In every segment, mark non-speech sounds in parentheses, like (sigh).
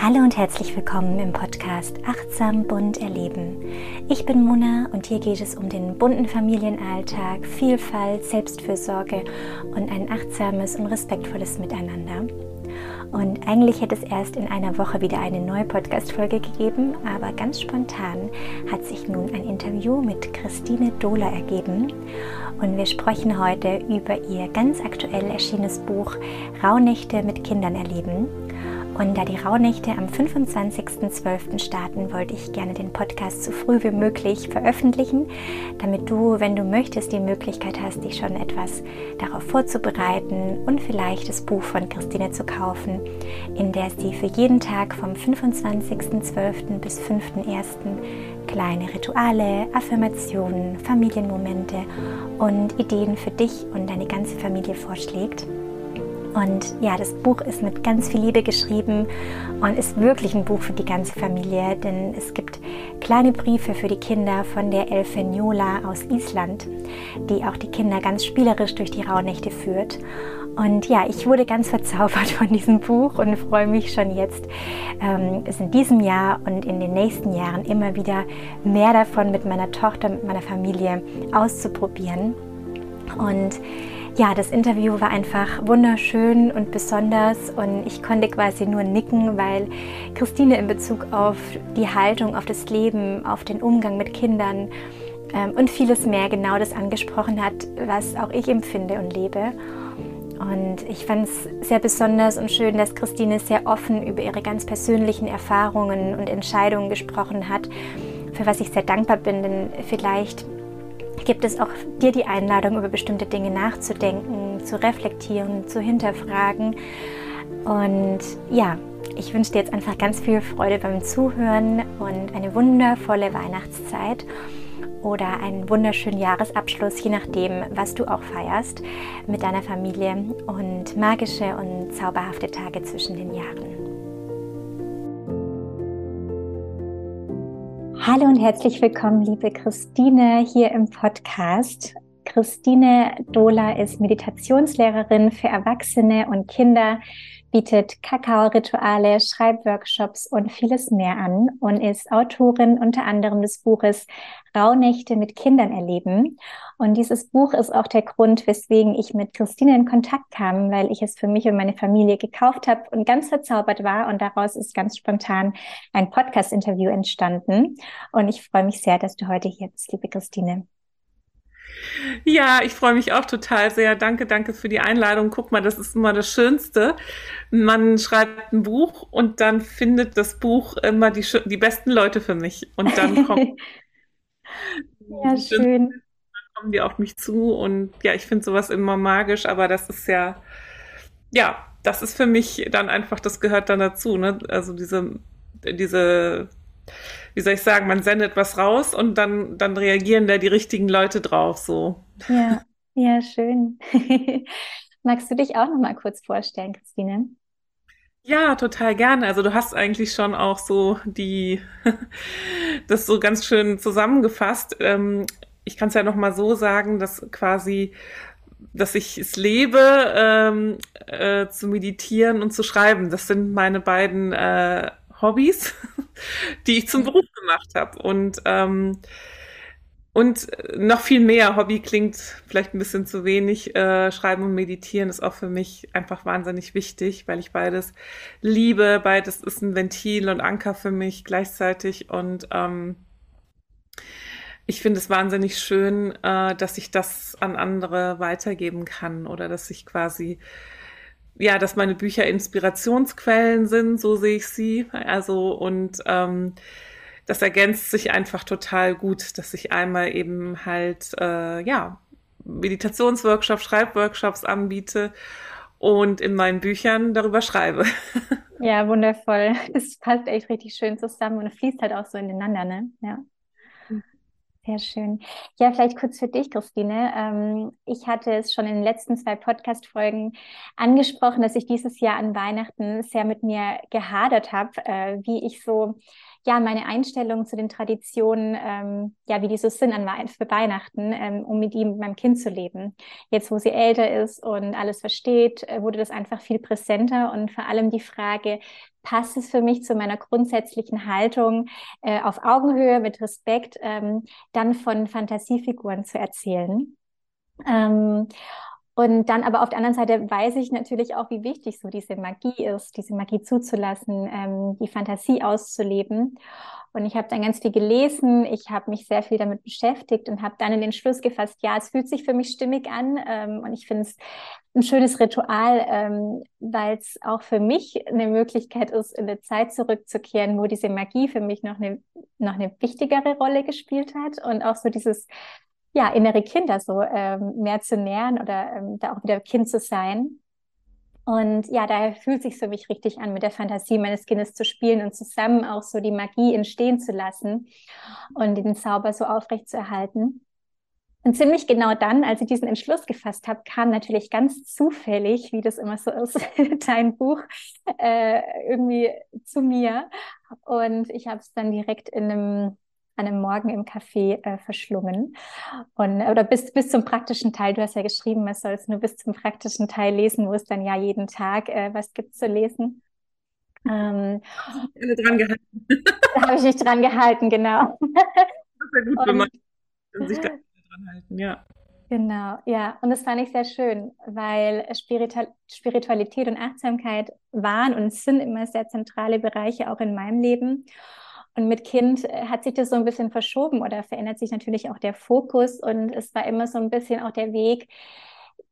Hallo und herzlich willkommen im Podcast Achtsam bunt erleben. Ich bin Mona und hier geht es um den bunten Familienalltag, Vielfalt, Selbstfürsorge und ein achtsames und respektvolles Miteinander. Und eigentlich hätte es erst in einer Woche wieder eine neue Podcast-Folge gegeben, aber ganz spontan hat sich nun ein Interview mit Christine Dohler ergeben. Und wir sprechen heute über ihr ganz aktuell erschienenes Buch Rauhnächte mit Kindern erleben. Und da die Rauhnächte am 25.12. starten, wollte ich gerne den Podcast so früh wie möglich veröffentlichen, damit du, wenn du möchtest, die Möglichkeit hast, dich schon etwas darauf vorzubereiten und vielleicht das Buch von Christine zu kaufen, in der sie für jeden Tag vom 25.12. bis 5.1. kleine Rituale, Affirmationen, Familienmomente und Ideen für dich und deine ganze Familie vorschlägt. Und ja, das Buch ist mit ganz viel Liebe geschrieben und ist wirklich ein Buch für die ganze Familie, denn es gibt kleine Briefe für die Kinder von der Elfe Njola aus Island, die auch die Kinder ganz spielerisch durch die Rauhnächte führt. Und ja, ich wurde ganz verzaubert von diesem Buch und freue mich schon jetzt, ähm, es in diesem Jahr und in den nächsten Jahren immer wieder mehr davon mit meiner Tochter, mit meiner Familie auszuprobieren. Und ja, das Interview war einfach wunderschön und besonders und ich konnte quasi nur nicken, weil Christine in Bezug auf die Haltung, auf das Leben, auf den Umgang mit Kindern ähm, und vieles mehr genau das angesprochen hat, was auch ich empfinde und lebe. Und ich fand es sehr besonders und schön, dass Christine sehr offen über ihre ganz persönlichen Erfahrungen und Entscheidungen gesprochen hat, für was ich sehr dankbar bin, denn vielleicht gibt es auch dir die Einladung, über bestimmte Dinge nachzudenken, zu reflektieren, zu hinterfragen. Und ja, ich wünsche dir jetzt einfach ganz viel Freude beim Zuhören und eine wundervolle Weihnachtszeit oder einen wunderschönen Jahresabschluss, je nachdem, was du auch feierst mit deiner Familie und magische und zauberhafte Tage zwischen den Jahren. Hallo und herzlich willkommen, liebe Christine, hier im Podcast. Christine Dohler ist Meditationslehrerin für Erwachsene und Kinder, bietet Kakao-Rituale, Schreibworkshops und vieles mehr an und ist Autorin unter anderem des Buches Rauhnächte mit Kindern erleben. Und dieses Buch ist auch der Grund, weswegen ich mit Christine in Kontakt kam, weil ich es für mich und meine Familie gekauft habe und ganz verzaubert war. Und daraus ist ganz spontan ein Podcast-Interview entstanden. Und ich freue mich sehr, dass du heute hier bist, liebe Christine. Ja, ich freue mich auch total sehr. Danke, danke für die Einladung. Guck mal, das ist immer das Schönste. Man schreibt ein Buch und dann findet das Buch immer die, die besten Leute für mich. Und dann (laughs) kommt Ja, schön. Dann kommen die auf mich zu und ja, ich finde sowas immer magisch, aber das ist ja, ja, das ist für mich dann einfach, das gehört dann dazu, ne? Also diese, diese, wie soll ich sagen, man sendet was raus und dann, dann reagieren da die richtigen Leute drauf, so. Ja, ja, schön. (laughs) Magst du dich auch noch mal kurz vorstellen, Christine? Ja, total gerne. Also du hast eigentlich schon auch so die, (laughs) das so ganz schön zusammengefasst. Ähm, ich kann es ja noch mal so sagen, dass quasi, dass ich es lebe, ähm, äh, zu meditieren und zu schreiben. Das sind meine beiden äh, Hobbys, (laughs) die ich zum Beruf gemacht habe. Und ähm, und noch viel mehr. Hobby klingt vielleicht ein bisschen zu wenig. Äh, Schreiben und Meditieren ist auch für mich einfach wahnsinnig wichtig, weil ich beides liebe. Beides ist ein Ventil und Anker für mich gleichzeitig. Und ähm, ich finde es wahnsinnig schön, äh, dass ich das an andere weitergeben kann oder dass ich quasi ja, dass meine Bücher Inspirationsquellen sind, so sehe ich sie. Also und ähm, das ergänzt sich einfach total gut, dass ich einmal eben halt, äh, ja, Meditationsworkshops, Schreibworkshops anbiete und in meinen Büchern darüber schreibe. (laughs) Ja, wundervoll. Es passt echt richtig schön zusammen und fließt halt auch so ineinander, ne? Ja. Sehr schön. Ja, vielleicht kurz für dich, Christine. Ähm, ich hatte es schon in den letzten zwei Podcast-Folgen angesprochen, dass ich dieses Jahr an Weihnachten sehr mit mir gehadert habe, äh, wie ich so ja meine Einstellung zu den Traditionen, ähm, ja, wie die so sind an für Weihnachten, ähm, um mit ihm, mit meinem Kind zu leben. Jetzt, wo sie älter ist und alles versteht, äh, wurde das einfach viel präsenter und vor allem die Frage, passt es für mich zu meiner grundsätzlichen Haltung äh, auf Augenhöhe mit Respekt, ähm, dann von Fantasiefiguren zu erzählen. Ähm, und dann aber auf der anderen Seite weiß ich natürlich auch, wie wichtig so diese Magie ist, diese Magie zuzulassen, ähm, die Fantasie auszuleben. Und ich habe dann ganz viel gelesen, ich habe mich sehr viel damit beschäftigt und habe dann in den Schluss gefasst, ja, es fühlt sich für mich stimmig an ähm, und ich finde es ein schönes Ritual, ähm, weil es auch für mich eine Möglichkeit ist, in eine Zeit zurückzukehren, wo diese Magie für mich noch eine, noch eine wichtigere Rolle gespielt hat und auch so dieses ja, innere Kinder so ähm, mehr zu nähern oder ähm, da auch wieder Kind zu sein. Und ja, daher fühlt sich für mich richtig an, mit der Fantasie meines Kindes zu spielen und zusammen auch so die Magie entstehen zu lassen und den Zauber so aufrecht zu erhalten. Und ziemlich genau dann, als ich diesen Entschluss gefasst habe, kam natürlich ganz zufällig, wie das immer so ist, (laughs) dein Buch äh, irgendwie zu mir. Und ich habe es dann direkt in einem an einem Morgen im Café äh, verschlungen. Und, oder bis, bis zum praktischen Teil, du hast ja geschrieben, man soll es nur bis zum praktischen Teil lesen, wo es dann ja jeden Tag äh, was gibt zu lesen. Ähm, dran gehalten. (laughs) da habe ich mich dran gehalten, genau. Das ist ja gut, wenn man sich da dran halten, ja. Genau, ja. Und das fand ich sehr schön, weil Spiritualität und Achtsamkeit waren und sind immer sehr zentrale Bereiche auch in meinem Leben. Und mit Kind äh, hat sich das so ein bisschen verschoben oder verändert sich natürlich auch der Fokus. Und es war immer so ein bisschen auch der Weg,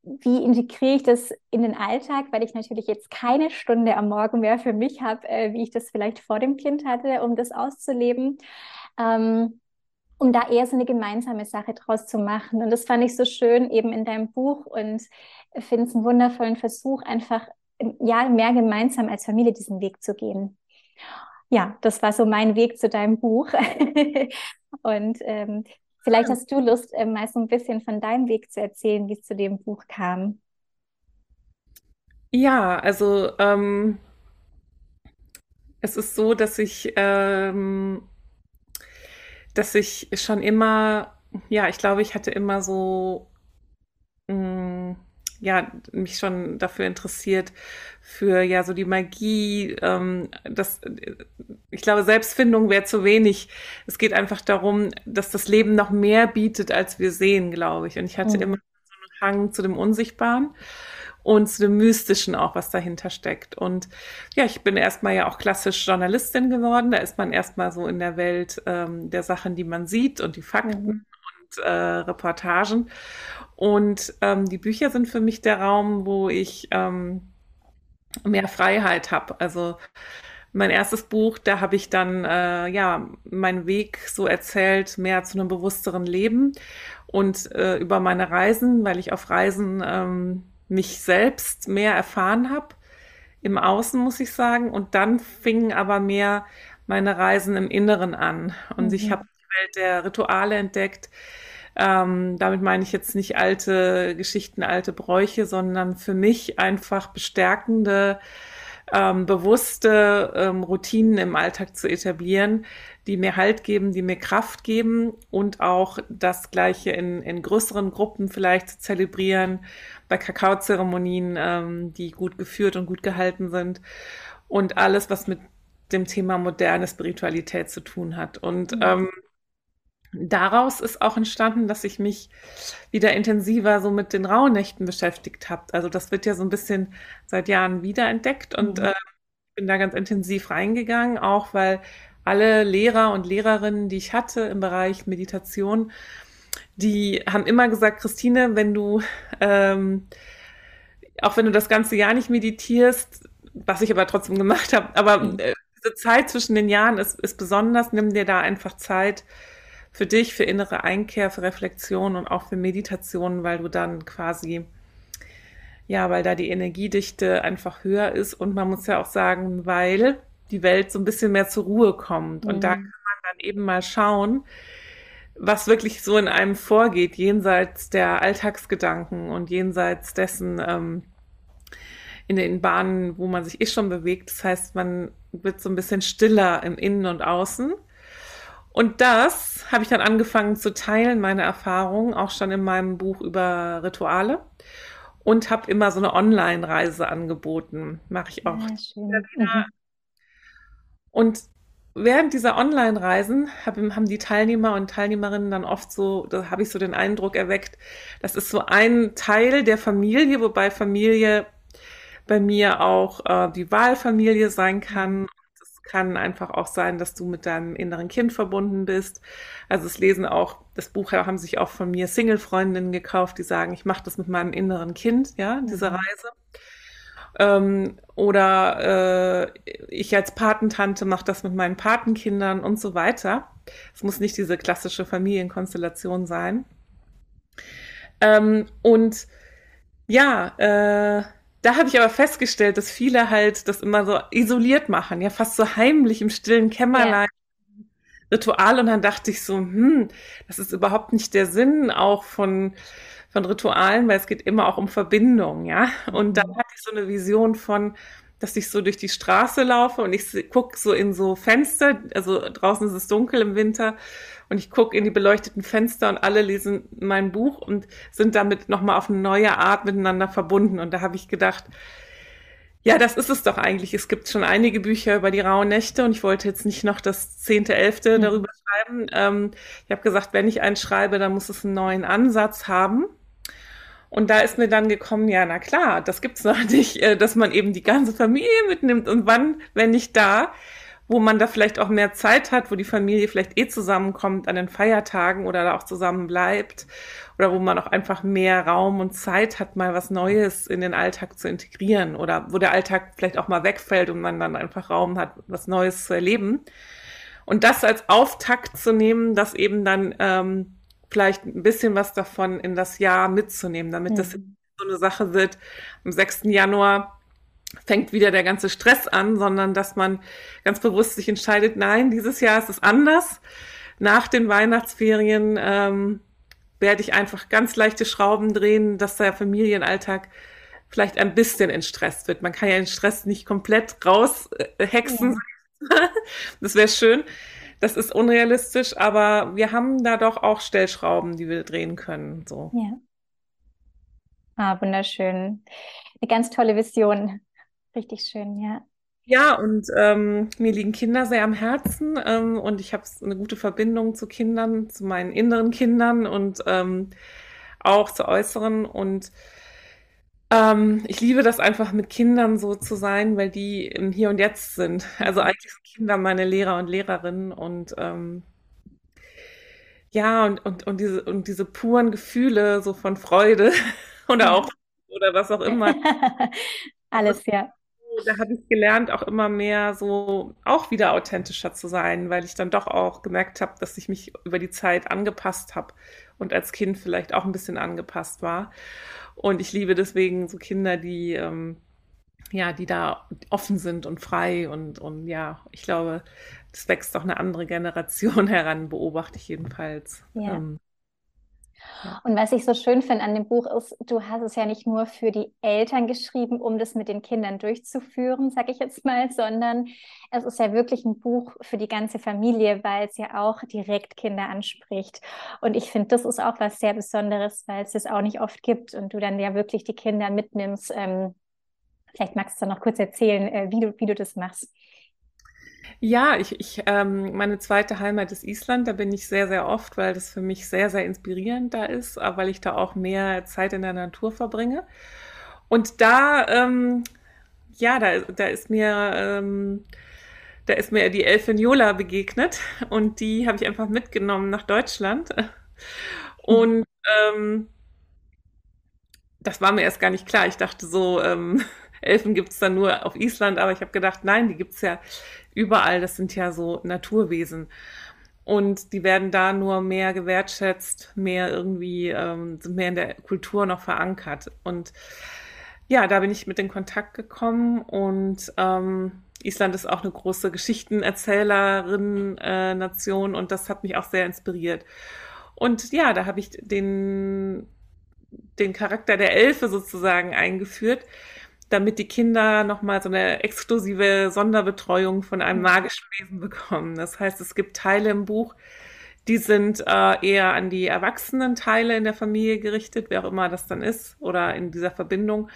wie integriere ich das in den Alltag, weil ich natürlich jetzt keine Stunde am Morgen mehr für mich habe, äh, wie ich das vielleicht vor dem Kind hatte, um das auszuleben. Ähm, um da eher so eine gemeinsame Sache draus zu machen. Und das fand ich so schön eben in deinem Buch und finde es einen wundervollen Versuch, einfach ja mehr gemeinsam als Familie diesen Weg zu gehen ja, das war so mein Weg zu deinem Buch. (laughs) und ähm, vielleicht hast du Lust, äh, mal so ein bisschen von deinem Weg zu erzählen, wie es zu dem Buch kam. Ja, also ähm, es ist so, dass ich, ähm, dass ich schon immer, ja, ich glaube, ich hatte immer so mh, mm, ja, mich schon dafür interessiert, für ja so die Magie. Ähm, das, ich glaube, Selbstfindung wäre zu wenig. Es geht einfach darum, dass das Leben noch mehr bietet, als wir sehen, glaube ich. Und ich hatte mhm. immer so einen Hang zu dem Unsichtbaren und zu dem Mystischen auch, was dahinter steckt. Und ja, ich bin erstmal ja auch klassisch Journalistin geworden. Da ist man erstmal so in der Welt ähm, der Sachen, die man sieht und die Fakten mhm. und äh, Reportagen. Und ähm, die Bücher sind für mich der Raum, wo ich ähm, mehr Freiheit habe. Also mein erstes Buch, da habe ich dann äh, ja meinen Weg so erzählt, mehr zu einem bewussteren Leben und äh, über meine Reisen, weil ich auf Reisen ähm, mich selbst mehr erfahren habe im Außen, muss ich sagen. Und dann fingen aber mehr meine Reisen im Inneren an. Und mhm. ich habe die Welt der Rituale entdeckt, ähm, damit meine ich jetzt nicht alte Geschichten, alte Bräuche, sondern für mich einfach bestärkende, ähm, bewusste ähm, Routinen im Alltag zu etablieren, die mir Halt geben, die mir Kraft geben und auch das Gleiche in, in größeren Gruppen vielleicht zu zelebrieren, bei Kakaozeremonien, ähm, die gut geführt und gut gehalten sind und alles, was mit dem Thema moderne Spiritualität zu tun hat. Und mhm. ähm, daraus ist auch entstanden, dass ich mich wieder intensiver so mit den Rauhnächten beschäftigt habe. Also das wird ja so ein bisschen seit Jahren wiederentdeckt und mhm. äh, bin da ganz intensiv reingegangen, auch weil alle Lehrer und Lehrerinnen, die ich hatte im Bereich Meditation, die haben immer gesagt, Christine, wenn du ähm, auch wenn du das ganze Jahr nicht meditierst, was ich aber trotzdem gemacht habe, aber mhm. äh, diese Zeit zwischen den Jahren ist, ist besonders, nimm dir da einfach Zeit, für dich, für innere Einkehr, für Reflexion und auch für Meditation, weil du dann quasi, ja, weil da die Energiedichte einfach höher ist und man muss ja auch sagen, weil die Welt so ein bisschen mehr zur Ruhe kommt. Mhm. Und da mhm. kann man dann eben mal schauen, was wirklich so in einem vorgeht, jenseits der Alltagsgedanken und jenseits dessen, ähm, in den Bahnen, wo man sich eh schon bewegt. Das heißt, man wird so ein bisschen stiller im Innen und Außen. Und das habe ich dann angefangen zu teilen, meine Erfahrungen, auch schon in meinem Buch über Rituale. Und habe immer so eine Online-Reise angeboten. Mache ich auch. Ja. Mhm. Und während dieser Online-Reisen haben die Teilnehmer und Teilnehmerinnen dann oft so, da habe ich so den Eindruck erweckt, das ist so ein Teil der Familie, wobei Familie bei mir auch äh, die Wahlfamilie sein kann. Kann einfach auch sein, dass du mit deinem inneren Kind verbunden bist. Also es lesen auch, das Buch haben sich auch von mir Single-Freundinnen gekauft, die sagen, ich mache das mit meinem inneren Kind, ja, diese mhm. Reise. Ähm, oder äh, ich als Patentante mache das mit meinen Patenkindern und so weiter. Es muss nicht diese klassische Familienkonstellation sein. Ähm, und ja, äh, da habe ich aber festgestellt, dass viele halt das immer so isoliert machen, ja, fast so heimlich im stillen Kämmerlein. Ja. Ritual und dann dachte ich so, hm, das ist überhaupt nicht der Sinn auch von von Ritualen, weil es geht immer auch um Verbindung, ja. Und dann mhm. hatte ich so eine Vision von, dass ich so durch die Straße laufe und ich gucke so in so Fenster, also draußen ist es dunkel im Winter und ich gucke in die beleuchteten Fenster und alle lesen mein Buch und sind damit nochmal auf eine neue Art miteinander verbunden. Und da habe ich gedacht, ja, das ist es doch eigentlich. Es gibt schon einige Bücher über die rauen Nächte und ich wollte jetzt nicht noch das zehnte, elfte mhm. darüber schreiben. Ähm, ich habe gesagt, wenn ich einen schreibe, dann muss es einen neuen Ansatz haben. Und da ist mir dann gekommen, ja, na klar, das gibt's noch (laughs) nicht, äh, dass man eben die ganze Familie mitnimmt. Und wann, wenn nicht da, wo man da vielleicht auch mehr Zeit hat, wo die Familie vielleicht eh zusammenkommt an den Feiertagen oder da auch zusammen bleibt oder wo man auch einfach mehr Raum und Zeit hat, mal was Neues in den Alltag zu integrieren oder wo der Alltag vielleicht auch mal wegfällt und man dann einfach Raum hat, was Neues zu erleben. Und das als Auftakt zu nehmen, dass eben dann ähm, vielleicht ein bisschen was davon in das Jahr mitzunehmen, damit mhm. das so eine Sache wird. Am 6. Januar fängt wieder der ganze Stress an, sondern dass man ganz bewusst sich entscheidet, nein, dieses Jahr ist es anders. Nach den Weihnachtsferien ähm, werde ich einfach ganz leichte Schrauben drehen, dass der Familienalltag vielleicht ein bisschen entstresst wird. Man kann ja den Stress nicht komplett raushexen. Ja. (laughs) Das wäre schön. Das ist unrealistisch, aber wir haben da doch auch Stellschrauben, die wir drehen können. So. Ja. Ah, wunderschön. Eine ganz tolle Vision. Richtig schön, ja. Ja, und ähm, mir liegen Kinder sehr am Herzen ähm, und ich habe eine gute Verbindung zu Kindern, zu meinen inneren Kindern und ähm, auch zu äußeren. Und ähm, ich liebe das einfach mit Kindern so zu sein, weil die im Hier und Jetzt sind. Also eigentlich sind Kinder meine Lehrer und Lehrerinnen und ähm, ja, und, und, und, diese, und diese puren Gefühle so von Freude (laughs) oder auch oder was auch immer. (laughs) Alles, ja. Da habe ich gelernt, auch immer mehr so auch wieder authentischer zu sein, weil ich dann doch auch gemerkt habe, dass ich mich über die Zeit angepasst habe und als Kind vielleicht auch ein bisschen angepasst war. Und ich liebe deswegen so Kinder, die, ähm, ja, die da offen sind und frei und, und ja, ich glaube, es wächst auch eine andere Generation (laughs) heran, beobachte ich jedenfalls. Ja. Ähm, und was ich so schön finde an dem Buch ist, du hast es ja nicht nur für die Eltern geschrieben, um das mit den Kindern durchzuführen, sage ich jetzt mal, sondern es ist ja wirklich ein Buch für die ganze Familie, weil es ja auch direkt Kinder anspricht. Und ich finde, das ist auch was sehr Besonderes, weil es das auch nicht oft gibt und du dann ja wirklich die Kinder mitnimmst. Ähm, vielleicht magst du noch kurz erzählen, äh, wie, du, wie du das machst. Ja, ich, ich ähm, meine zweite Heimat ist Island. Da bin ich sehr, sehr oft, weil das für mich sehr, sehr inspirierend da ist, aber weil ich da auch mehr Zeit in der Natur verbringe. Und da, ähm, ja, da, da ist mir, ähm, da ist mir die Elfin Jola begegnet und die habe ich einfach mitgenommen nach Deutschland. Und ähm, das war mir erst gar nicht klar. Ich dachte so, ähm, Elfen gibt's dann nur auf Island, aber ich habe gedacht, nein, die gibt's ja überall. Das sind ja so Naturwesen. Und die werden da nur mehr gewertschätzt, mehr irgendwie, ähm, sind mehr in der Kultur noch verankert. Und ja, da bin ich mit in Kontakt gekommen und ähm, Island ist auch eine große Geschichtenerzählerin-Nation äh, und das hat mich auch sehr inspiriert. Und ja, da habe ich den, den Charakter der Elfe sozusagen eingeführt, damit die Kinder nochmal so eine exklusive Sonderbetreuung von einem magischen Wesen bekommen. Das heißt, es gibt Teile im Buch, die sind äh, eher an die erwachsenen Teile in der Familie gerichtet, wer auch immer das dann ist, oder in dieser Verbindung.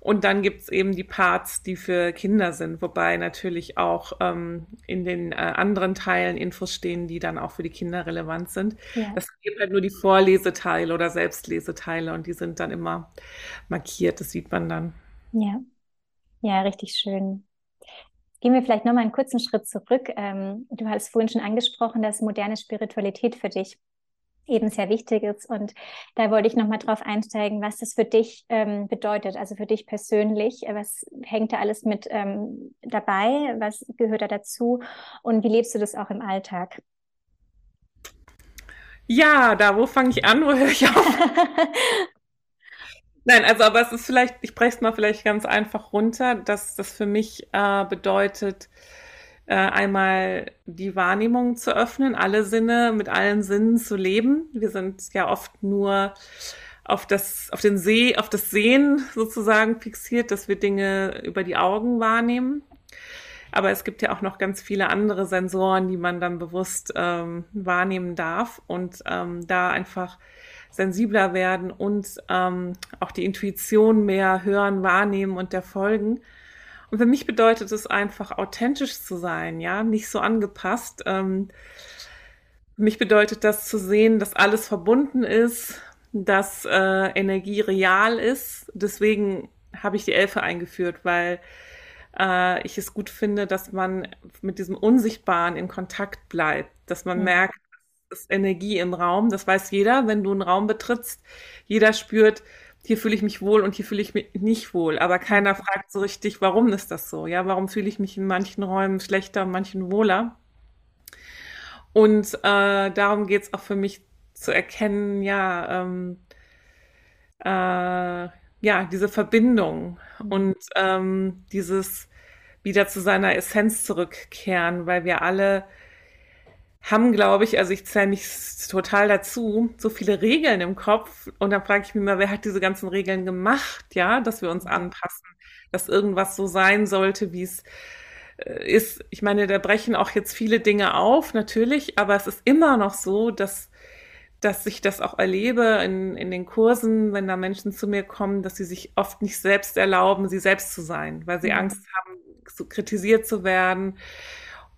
Und dann gibt's eben die Parts, die für Kinder sind, wobei natürlich auch ähm, in den äh, anderen Teilen Infos stehen, die dann auch für die Kinder relevant sind. Ja. Es gibt halt nur die Vorleseteile oder Selbstleseteile und die sind dann immer markiert, das sieht man dann. Ja, ja, richtig schön. Gehen wir vielleicht nochmal einen kurzen Schritt zurück. Ähm, du hast vorhin schon angesprochen, dass moderne Spiritualität für dich eben sehr wichtig ist. Und da wollte ich nochmal drauf einsteigen, was das für dich ähm, bedeutet, also für dich persönlich. Was hängt da alles mit ähm, dabei? Was gehört da dazu? Und wie lebst du das auch im Alltag? Ja, da, wo fange ich an, wo höre ich auf? (laughs) Nein, also aber es ist vielleicht, ich breche es mal vielleicht ganz einfach runter, dass das für mich äh, bedeutet, äh, einmal die Wahrnehmung zu öffnen, alle Sinne mit allen Sinnen zu leben. Wir sind ja oft nur auf das, auf den See, auf das Sehen sozusagen fixiert, dass wir Dinge über die Augen wahrnehmen. Aber es gibt ja auch noch ganz viele andere Sensoren, die man dann bewusst ähm, wahrnehmen darf und ähm, da einfach sensibler werden und ähm, auch die Intuition mehr hören, wahrnehmen und der folgen. Und für mich bedeutet es einfach, authentisch zu sein, ja, nicht so angepasst. Ähm, für mich bedeutet das zu sehen, dass alles verbunden ist, dass äh, Energie real ist. Deswegen habe ich die Elfe eingeführt, weil äh, ich es gut finde, dass man mit diesem Unsichtbaren in Kontakt bleibt, dass man mhm. merkt, ist Energie im Raum. Das weiß jeder, wenn du einen Raum betrittst. Jeder spürt, hier fühle ich mich wohl und hier fühle ich mich nicht wohl. Aber keiner fragt so richtig, warum ist das so? Ja, warum fühle ich mich in manchen Räumen schlechter, in manchen wohler? Und äh, darum geht es auch für mich zu erkennen, ja, ähm, äh, ja, diese Verbindung und ähm, dieses wieder zu seiner Essenz zurückkehren, weil wir alle haben, glaube ich, also ich zähle mich total dazu, so viele Regeln im Kopf. Und dann frage ich mich mal, wer hat diese ganzen Regeln gemacht, ja, dass wir uns anpassen, dass irgendwas so sein sollte, wie es äh, ist. Ich meine, da brechen auch jetzt viele Dinge auf, natürlich, aber es ist immer noch so, dass dass ich das auch erlebe in, in den Kursen, wenn da Menschen zu mir kommen, dass sie sich oft nicht selbst erlauben, sie selbst zu sein, weil sie mhm. Angst haben, so kritisiert zu werden,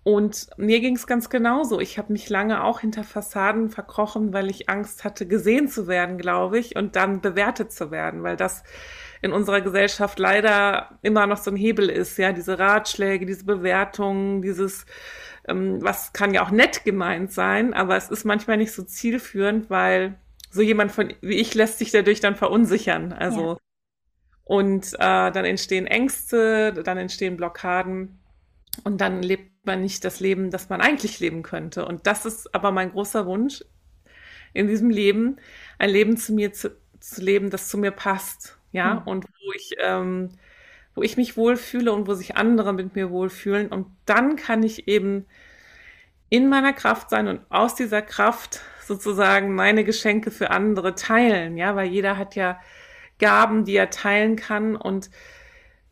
und mir ging es ganz genauso. Ich habe mich lange auch hinter Fassaden verkrochen, weil ich Angst hatte, gesehen zu werden, glaube ich, und dann bewertet zu werden, weil das in unserer Gesellschaft leider immer noch so ein Hebel ist, ja, diese Ratschläge, diese Bewertungen, dieses, ähm, was kann ja auch nett gemeint sein, aber es ist manchmal nicht so zielführend, weil so jemand von wie ich lässt sich dadurch dann verunsichern. Also ja. und äh, dann entstehen Ängste, dann entstehen Blockaden und dann lebt man nicht das Leben, das man eigentlich leben könnte. Und das ist aber mein großer Wunsch in diesem Leben, ein Leben zu mir zu, zu leben, das zu mir passt, ja, mhm. und wo ich, ähm, wo ich mich wohlfühle und wo sich andere mit mir wohlfühlen. Und dann kann ich eben in meiner Kraft sein und aus dieser Kraft sozusagen meine Geschenke für andere teilen, ja, weil jeder hat ja Gaben, die er teilen kann und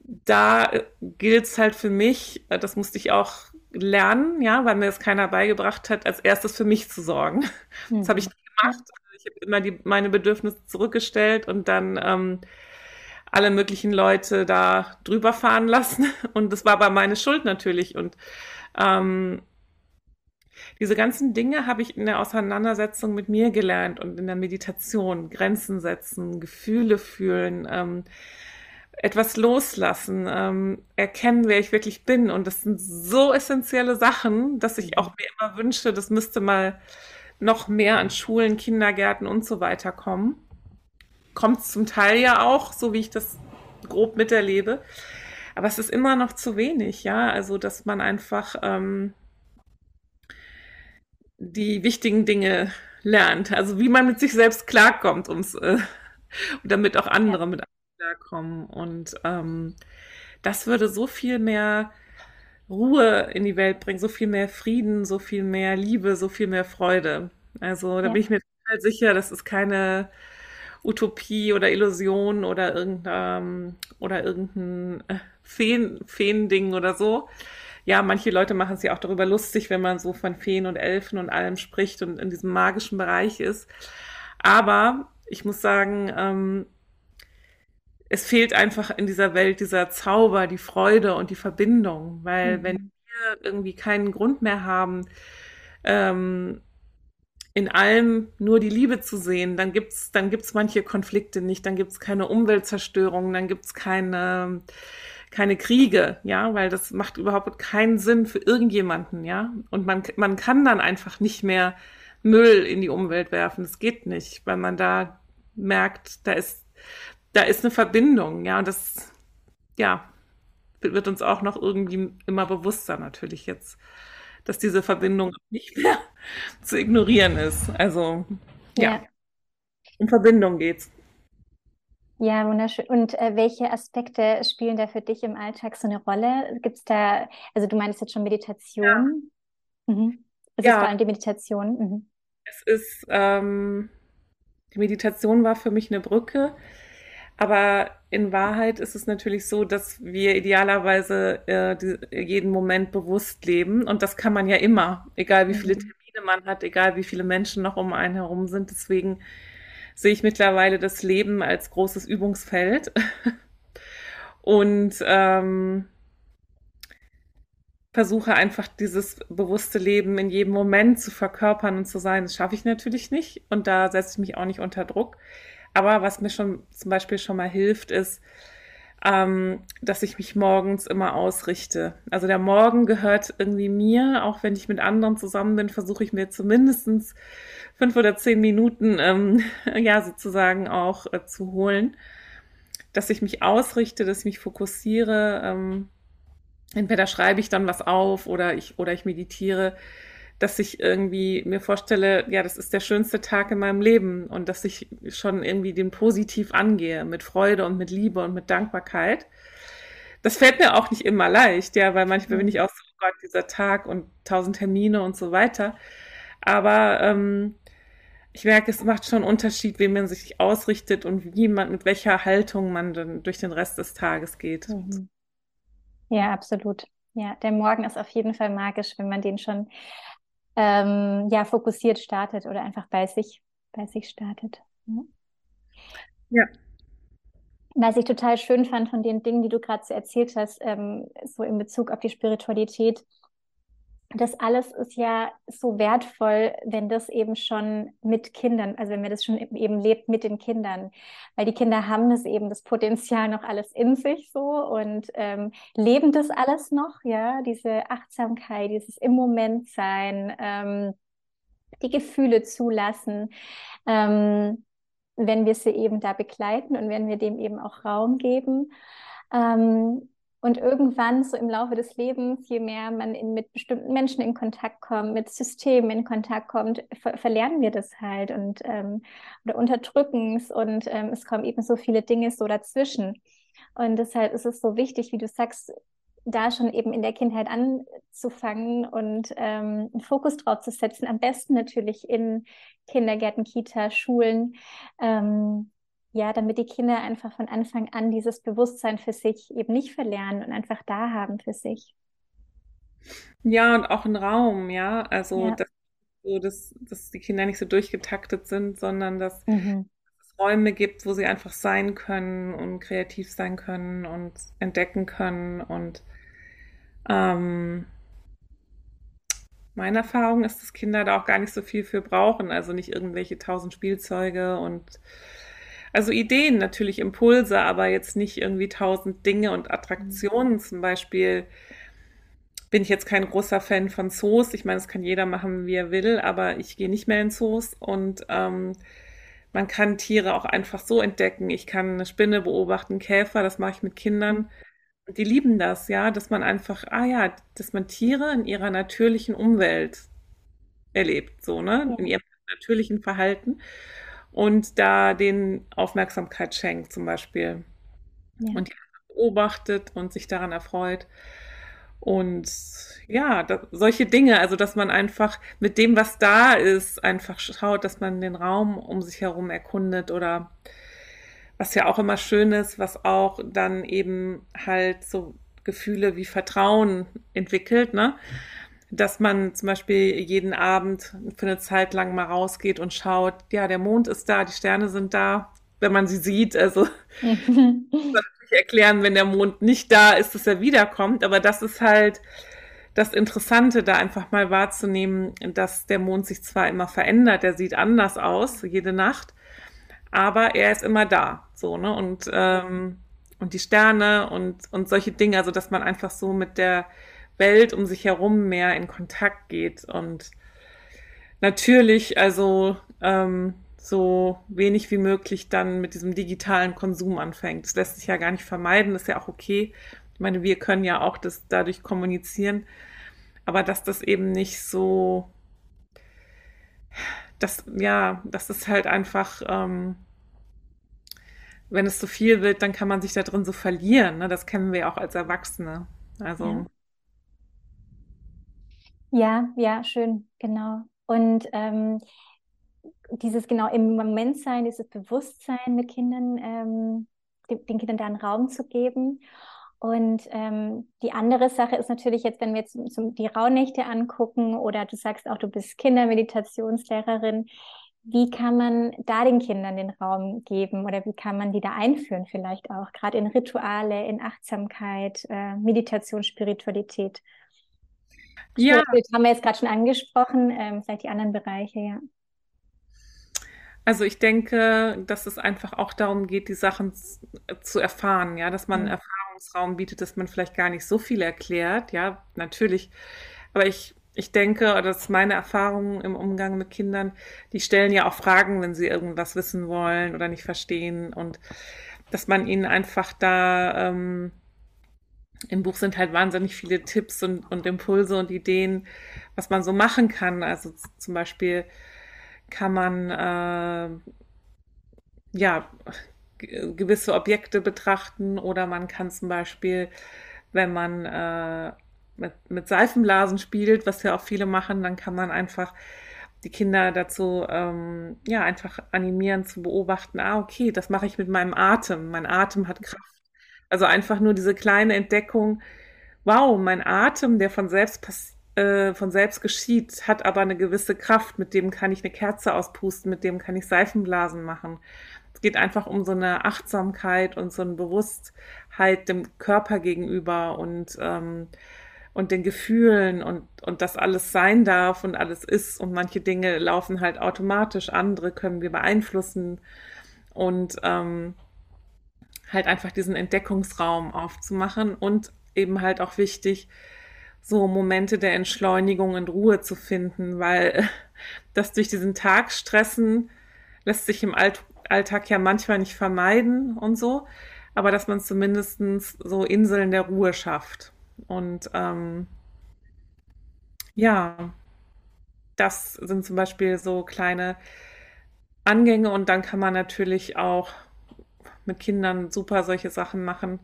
da gilt es halt für mich, das musste ich auch lernen, ja, weil mir das keiner beigebracht hat, als erstes für mich zu sorgen. Mhm. (laughs) Das habe ich nicht gemacht. Ich habe immer die, meine Bedürfnisse zurückgestellt und dann ähm, alle möglichen Leute da drüber fahren lassen. (laughs) Und das war aber meine Schuld natürlich. Und ähm, diese ganzen Dinge habe ich in der Auseinandersetzung mit mir gelernt und in der Meditation. Grenzen setzen, Gefühle fühlen, ähm, etwas loslassen, ähm, erkennen, wer ich wirklich bin. Und das sind so essentielle Sachen, dass ich auch mir immer wünsche, das müsste mal noch mehr an Schulen, Kindergärten und so weiter kommen. Kommt zum Teil ja auch, so wie ich das grob miterlebe. Aber es ist immer noch zu wenig, ja. Also, dass man einfach ähm, die wichtigen Dinge lernt. Also, wie man mit sich selbst klarkommt, ums, äh, damit auch andere mit klarkommen. Und ähm, das würde so viel mehr Ruhe in die Welt bringen, so viel mehr Frieden, so viel mehr Liebe, so viel mehr Freude. Also da ja. bin ich mir total sicher, das ist keine Utopie oder Illusion oder irgendein, oder irgendein äh, Feen, Feending oder so. Ja, manche Leute machen sich auch darüber lustig, wenn man so von Feen und Elfen und allem spricht und in diesem magischen Bereich ist. Aber ich muss sagen, ähm, es fehlt einfach in dieser Welt dieser Zauber, die Freude und die Verbindung, weil mhm. wenn wir irgendwie keinen Grund mehr haben, ähm, in allem nur die Liebe zu sehen, dann gibt's dann gibt's manche Konflikte nicht, dann gibt's keine Umweltzerstörung, dann gibt's keine keine Kriege, ja, weil das macht überhaupt keinen Sinn für irgendjemanden, ja. Und man man kann dann einfach nicht mehr Müll in die Umwelt werfen. Das geht nicht, weil man da merkt, da ist da ist eine Verbindung, ja, und das ja wird uns auch noch irgendwie immer bewusster natürlich jetzt dass diese Verbindung nicht mehr (laughs) zu ignorieren ist. Also ja, ja. um Verbindung geht's. Ja, wunderschön. Und äh, welche Aspekte spielen da für dich im Alltag so eine Rolle? Gibt es da, also du meinst jetzt schon Meditation? Ja. Mhm. Es ja. ist vor allem die Meditation. Mhm. Es ist, ähm, die Meditation war für mich eine Brücke aber in Wahrheit ist es natürlich so, dass wir idealerweise äh, die, jeden Moment bewusst leben. Und das kann man ja immer, egal wie viele mhm. Termine man hat, egal wie viele Menschen noch um einen herum sind. Deswegen sehe ich mittlerweile das Leben als großes Übungsfeld. (laughs) Und ähm, versuche einfach dieses bewusste Leben in jedem Moment zu verkörpern und zu sein. Das schaffe ich natürlich nicht. Und da setze ich mich auch nicht unter Druck. Aber was mir schon zum Beispiel schon mal hilft, ist, ähm, dass ich mich morgens immer ausrichte. Also der Morgen gehört irgendwie mir, auch wenn ich mit anderen zusammen bin, versuche ich mir zumindestens fünf oder zehn Minuten, ähm, (laughs) ja, sozusagen auch äh, zu holen, dass ich mich ausrichte, dass ich mich fokussiere. Ähm, entweder schreibe ich dann was auf oder ich, oder ich meditiere dass ich irgendwie mir vorstelle, ja, das ist der schönste Tag in meinem Leben und dass ich schon irgendwie den positiv angehe, mit Freude und mit Liebe und mit Dankbarkeit. Das fällt mir auch nicht immer leicht, ja, weil manchmal bin ich auch so, oh Gott, dieser Tag und tausend Termine und so weiter. Aber ähm, ich merke, es macht schon einen Unterschied, wie man sich ausrichtet und wie man, mit welcher Haltung man dann durch den Rest des Tages geht. Mhm. Ja, absolut. Ja, der Morgen ist auf jeden Fall magisch, wenn man den schon ähm, ja, fokussiert startet oder einfach bei sich, bei sich startet. Ja. Was ich total schön fand von den Dingen, die du gerade so erzählt hast, ähm, so in Bezug auf die Spiritualität, das alles ist ja so wertvoll, wenn das eben schon mit Kindern, also wenn man das schon eben lebt mit den Kindern, weil die Kinder haben das eben das Potenzial noch alles in sich so und ähm, leben das alles noch, ja, diese Achtsamkeit, dieses im Moment sein, ähm, die Gefühle zulassen, ähm, wenn wir sie eben da begleiten und wenn wir dem eben auch Raum geben. Ähm, und irgendwann, so im Laufe des Lebens, je mehr man in, mit bestimmten Menschen in Kontakt kommt, mit Systemen in Kontakt kommt, ver verlernen wir das halt und ähm, oder unterdrücken es und ähm, es kommen eben so viele Dinge so dazwischen. Und deshalb ist es so wichtig, wie du sagst, da schon eben in der Kindheit anzufangen und ähm, einen Fokus drauf zu setzen. Am besten natürlich in Kindergärten, Kita, Schulen, ähm, ja, damit die Kinder einfach von Anfang an dieses Bewusstsein für sich eben nicht verlernen und einfach da haben für sich. Ja, und auch ein Raum, ja. Also, ja. Dass, so, dass, dass die Kinder nicht so durchgetaktet sind, sondern dass mhm. es Räume gibt, wo sie einfach sein können und kreativ sein können und entdecken können. Und ähm, meine Erfahrung ist, dass Kinder da auch gar nicht so viel für brauchen. Also nicht irgendwelche tausend Spielzeuge und also Ideen, natürlich Impulse, aber jetzt nicht irgendwie tausend Dinge und Attraktionen. Zum Beispiel bin ich jetzt kein großer Fan von Zoos. Ich meine, das kann jeder machen, wie er will, aber ich gehe nicht mehr in Zoos und ähm, man kann Tiere auch einfach so entdecken. Ich kann eine Spinne beobachten, Käfer, das mache ich mit Kindern. Und die lieben das, ja, dass man einfach, ah ja, dass man Tiere in ihrer natürlichen Umwelt erlebt, so, ne, in ihrem natürlichen Verhalten und da den Aufmerksamkeit schenkt zum Beispiel. Ja. Und die beobachtet und sich daran erfreut. Und ja, da, solche Dinge, also dass man einfach mit dem, was da ist, einfach schaut, dass man den Raum um sich herum erkundet oder was ja auch immer schön ist, was auch dann eben halt so Gefühle wie Vertrauen entwickelt, ne? Dass man zum Beispiel jeden Abend für eine Zeit lang mal rausgeht und schaut, ja, der Mond ist da, die Sterne sind da, wenn man sie sieht. Also (laughs) natürlich erklären, wenn der Mond nicht da ist, dass er wiederkommt, aber das ist halt das Interessante, da einfach mal wahrzunehmen, dass der Mond sich zwar immer verändert, er sieht anders aus, jede Nacht, aber er ist immer da, so, ne? Und, ähm, und die Sterne und, und solche Dinge, also dass man einfach so mit der Welt um sich herum mehr in Kontakt geht und natürlich, also ähm, so wenig wie möglich dann mit diesem digitalen Konsum anfängt. Das lässt sich ja gar nicht vermeiden, ist ja auch okay. Ich meine, wir können ja auch das dadurch kommunizieren, aber dass das eben nicht so, das, ja, das ist halt einfach, ähm, wenn es zu viel wird, dann kann man sich da drin so verlieren. Ne? Das kennen wir auch als Erwachsene. Also. Ja, ja, schön, genau. Und ähm, dieses genau im Moment sein, dieses Bewusstsein mit Kindern, ähm, den Kindern da einen Raum zu geben. Und ähm, die andere Sache ist natürlich jetzt, wenn wir jetzt zum, die Rauhnächte angucken oder du sagst auch, du bist Kindermeditationslehrerin, wie kann man da den Kindern den Raum geben oder wie kann man die da einführen vielleicht auch, gerade in Rituale, in Achtsamkeit, äh, Meditation, Spiritualität? Ja. Das haben wir jetzt gerade schon angesprochen, ähm, vielleicht die anderen Bereiche, ja. Also ich denke, dass es einfach auch darum geht, die Sachen zu erfahren, ja, dass man einen Erfahrungsraum bietet, dass man vielleicht gar nicht so viel erklärt, ja, natürlich. Aber ich, ich denke, oder das ist meine Erfahrung im Umgang mit Kindern, die stellen ja auch Fragen, wenn sie irgendwas wissen wollen oder nicht verstehen und dass man ihnen einfach da, ähm, im Buch sind halt wahnsinnig viele Tipps und, und Impulse und Ideen, was man so machen kann. Also zum Beispiel, kann man äh, ja gewisse Objekte betrachten oder man kann zum Beispiel, wenn man äh, mit, mit Seifenblasen spielt, was ja auch viele machen, dann kann man einfach die Kinder dazu ähm, ja einfach animieren zu beobachten, ah, okay, das mache ich mit meinem Atem. Mein Atem hat Kraft. Also einfach nur diese kleine Entdeckung, wow, mein Atem, der von selbst äh, von selbst geschieht, hat aber eine gewisse Kraft, mit dem kann ich eine Kerze auspusten, mit dem kann ich Seifenblasen machen. Es geht einfach um so eine Achtsamkeit und so eine Bewusstheit dem Körper gegenüber und, ähm, und den Gefühlen und, und dass alles sein darf und alles ist. Und manche Dinge laufen halt automatisch, andere können wir beeinflussen. Und ähm, halt einfach diesen Entdeckungsraum aufzumachen und eben halt auch wichtig, so Momente der Entschleunigung und Ruhe zu finden, weil (laughs) das durch diesen Tag stressen lässt sich im Alt Alltag ja manchmal nicht vermeiden und so, aber dass man zumindest so Inseln der Ruhe schafft. Und ähm, ja, das sind zum Beispiel so kleine Angänge und dann kann man natürlich auch mit Kindern super solche Sachen machen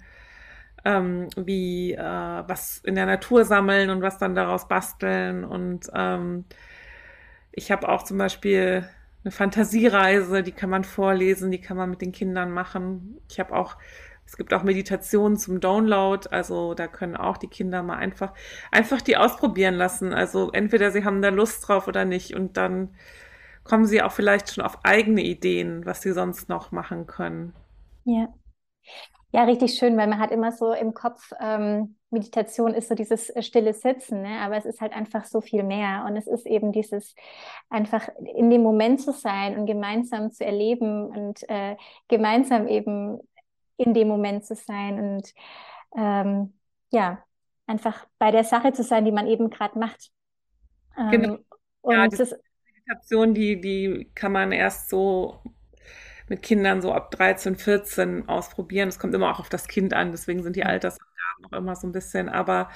ähm, wie äh, was in der Natur sammeln und was dann daraus basteln. Und ähm, ich habe auch zum Beispiel eine Fantasiereise, die kann man vorlesen, die kann man mit den Kindern machen. Ich habe auch, es gibt auch Meditationen zum Download, also da können auch die Kinder mal einfach, einfach die ausprobieren lassen. Also entweder sie haben da Lust drauf oder nicht und dann kommen sie auch vielleicht schon auf eigene Ideen, was sie sonst noch machen können. Ja. Ja, richtig schön, weil man hat immer so im Kopf, ähm, Meditation ist so dieses äh, stille Sitzen, ne? aber es ist halt einfach so viel mehr. Und es ist eben dieses einfach in dem Moment zu sein und gemeinsam zu erleben und äh, gemeinsam eben in dem Moment zu sein und ähm, ja, einfach bei der Sache zu sein, die man eben gerade macht. Ähm, genau. Ja, und das, Meditation, die, die kann man erst so mit Kindern so ab 13, 14 ausprobieren. Es kommt immer auch auf das Kind an, deswegen sind die Altersangaben auch immer so ein bisschen, aber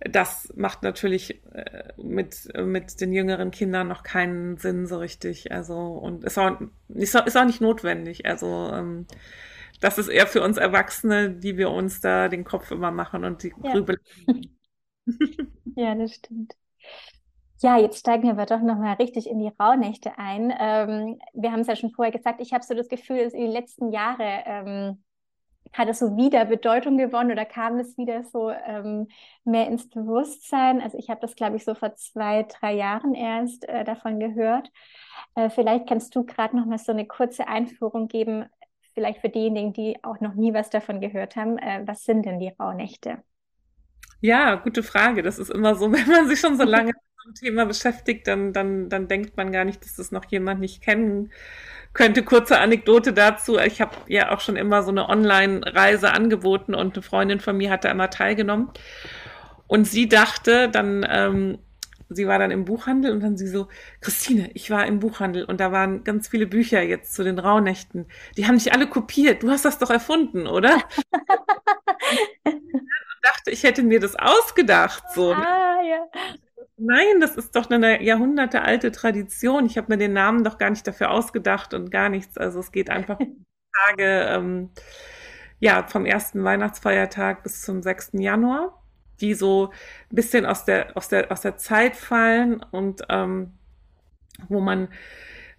das macht natürlich äh, mit, mit den jüngeren Kindern noch keinen Sinn so richtig. Also, und ist auch, ist auch nicht notwendig. Also, ähm, das ist eher für uns Erwachsene, die wir uns da den Kopf immer machen und die ja. grübeln. (laughs) (laughs) Ja, das stimmt. Ja, jetzt steigen wir aber doch nochmal richtig in die Rauhnächte ein. Ähm, wir haben es ja schon vorher gesagt, ich habe so das Gefühl, dass in den letzten Jahren ähm, hat es so wieder Bedeutung gewonnen oder kam es wieder so ähm, mehr ins Bewusstsein? Also ich habe das, glaube ich, so vor zwei, drei Jahren erst äh, davon gehört. Äh, vielleicht kannst du gerade noch mal so eine kurze Einführung geben, vielleicht für diejenigen, die auch noch nie was davon gehört haben. Äh, was sind denn die Rauhnächte? Ja, gute Frage. Das ist immer so, (laughs) wenn man sich schon so (laughs) lange mit dem Thema beschäftigt, dann, dann, dann denkt man gar nicht, dass das noch jemand nicht kennen könnte. Kurze Anekdote dazu. Ich habe ja auch schon immer so eine Online-Reise angeboten und eine Freundin von mir hat da immer teilgenommen. Und sie dachte dann, ähm, sie war dann im Buchhandel und dann sie so, Christine, ich war im Buchhandel und da waren ganz viele Bücher jetzt zu den Rauhnächten. Die haben nicht alle kopiert. Du hast das doch erfunden, oder? (laughs) dachte, ich hätte mir das ausgedacht. So. Ah, ja. Nein, das ist doch eine jahrhundertealte Tradition. Ich habe mir den Namen doch gar nicht dafür ausgedacht und gar nichts. Also es geht einfach um (laughs) Tage, ähm, ja, vom ersten Weihnachtsfeiertag bis zum 6. Januar, die so ein bisschen aus der, aus der, aus der Zeit fallen und ähm, wo man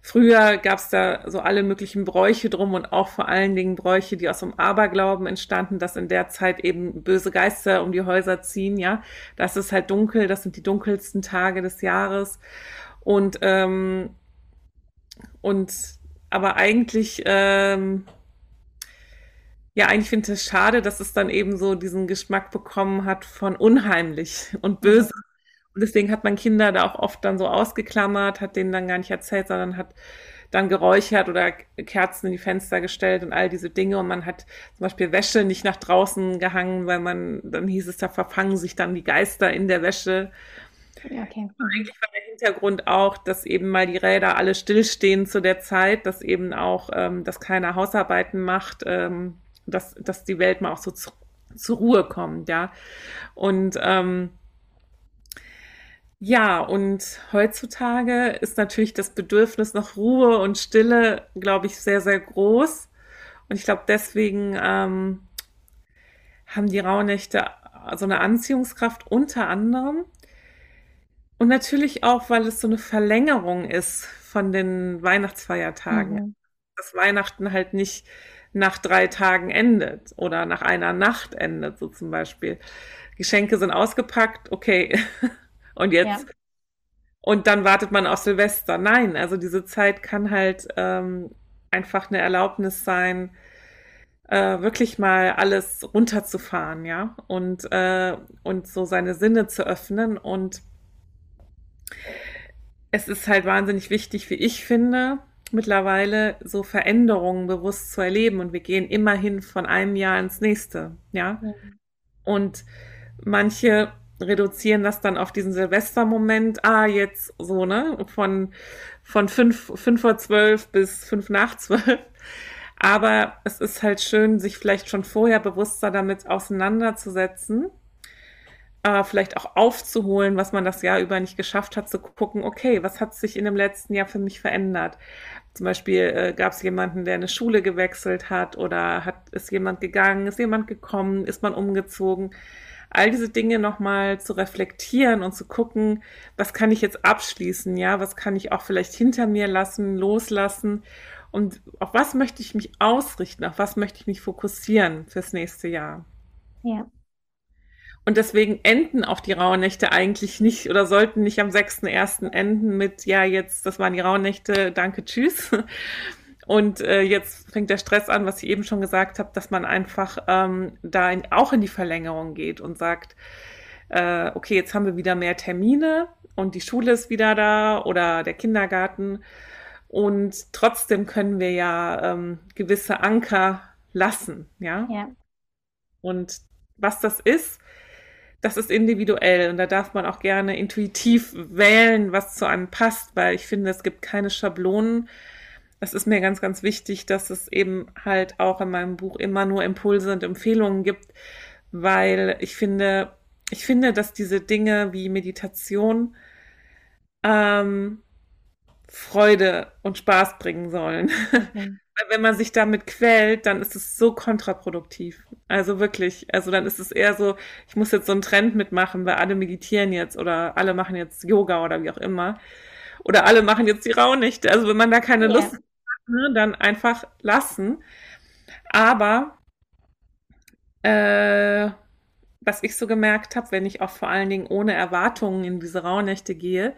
Früher gab es da so alle möglichen Bräuche drum und auch vor allen Dingen Bräuche, die aus dem Aberglauben entstanden, dass in der Zeit eben böse Geister um die Häuser ziehen, ja. Das ist halt dunkel, das sind die dunkelsten Tage des Jahres. Und, ähm, und aber eigentlich, ähm, ja, eigentlich finde ich es schade, dass es dann eben so diesen Geschmack bekommen hat von unheimlich und böse. Und deswegen hat man Kinder da auch oft dann so ausgeklammert, hat denen dann gar nicht erzählt, sondern hat dann geräuchert oder Kerzen in die Fenster gestellt und all diese Dinge. Und man hat zum Beispiel Wäsche nicht nach draußen gehangen, weil man, dann hieß es, da verfangen sich dann die Geister in der Wäsche. Ja, okay. Und eigentlich war der Hintergrund auch, dass eben mal die Räder alle stillstehen zu der Zeit, dass eben auch, ähm, dass keiner Hausarbeiten macht, ähm, dass, dass die Welt mal auch so zu, zur Ruhe kommt, ja. Und ähm, ja, und heutzutage ist natürlich das Bedürfnis nach Ruhe und Stille, glaube ich, sehr, sehr groß. Und ich glaube, deswegen ähm, haben die Rauhnächte so eine Anziehungskraft unter anderem. Und natürlich auch, weil es so eine Verlängerung ist von den Weihnachtsfeiertagen. Mhm. Dass Weihnachten halt nicht nach drei Tagen endet oder nach einer Nacht endet, so zum Beispiel. Geschenke sind ausgepackt, okay, (laughs) Und jetzt, ja. und dann wartet man auf Silvester. Nein, also diese Zeit kann halt ähm, einfach eine Erlaubnis sein, äh, wirklich mal alles runterzufahren, ja, und, äh, und so seine Sinne zu öffnen. Und es ist halt wahnsinnig wichtig, wie ich finde, mittlerweile so Veränderungen bewusst zu erleben. Und wir gehen immerhin von einem Jahr ins nächste, ja. Mhm. Und manche reduzieren das dann auf diesen Silvestermoment, ah, jetzt so, ne, von, von fünf, fünf vor zwölf bis fünf nach zwölf. Aber es ist halt schön, sich vielleicht schon vorher bewusster damit auseinanderzusetzen, äh, vielleicht auch aufzuholen, was man das Jahr über nicht geschafft hat, zu gucken, okay, was hat sich in dem letzten Jahr für mich verändert? Zum Beispiel äh, gab es jemanden, der eine Schule gewechselt hat oder hat, ist jemand gegangen, ist jemand gekommen, ist man umgezogen all diese Dinge nochmal zu reflektieren und zu gucken, was kann ich jetzt abschließen, ja, was kann ich auch vielleicht hinter mir lassen, loslassen und auf was möchte ich mich ausrichten, auf was möchte ich mich fokussieren fürs nächste Jahr. Ja. Und deswegen enden auch die Rauhnächte eigentlich nicht oder sollten nicht am 6.1. enden mit, ja, jetzt, das waren die Rauhnächte, danke, tschüss, und äh, jetzt fängt der Stress an, was ich eben schon gesagt habe, dass man einfach ähm, da in, auch in die Verlängerung geht und sagt, äh, okay, jetzt haben wir wieder mehr Termine und die Schule ist wieder da oder der Kindergarten. Und trotzdem können wir ja ähm, gewisse Anker lassen, ja? Ja. Und was das ist, das ist individuell und da darf man auch gerne intuitiv wählen, was zu einem passt, weil ich finde, es gibt keine Schablonen es ist mir ganz, ganz wichtig, dass es eben halt auch in meinem Buch immer nur Impulse und Empfehlungen gibt, weil ich finde, ich finde, dass diese Dinge wie Meditation ähm, Freude und Spaß bringen sollen. Mhm. (laughs) wenn man sich damit quält, dann ist es so kontraproduktiv. Also wirklich, also dann ist es eher so, ich muss jetzt so einen Trend mitmachen, weil alle meditieren jetzt oder alle machen jetzt Yoga oder wie auch immer. Oder alle machen jetzt die Rauhnächte. Also wenn man da keine ja. Lust hat, ne, dann einfach lassen. Aber äh, was ich so gemerkt habe, wenn ich auch vor allen Dingen ohne Erwartungen in diese Rauhnächte gehe,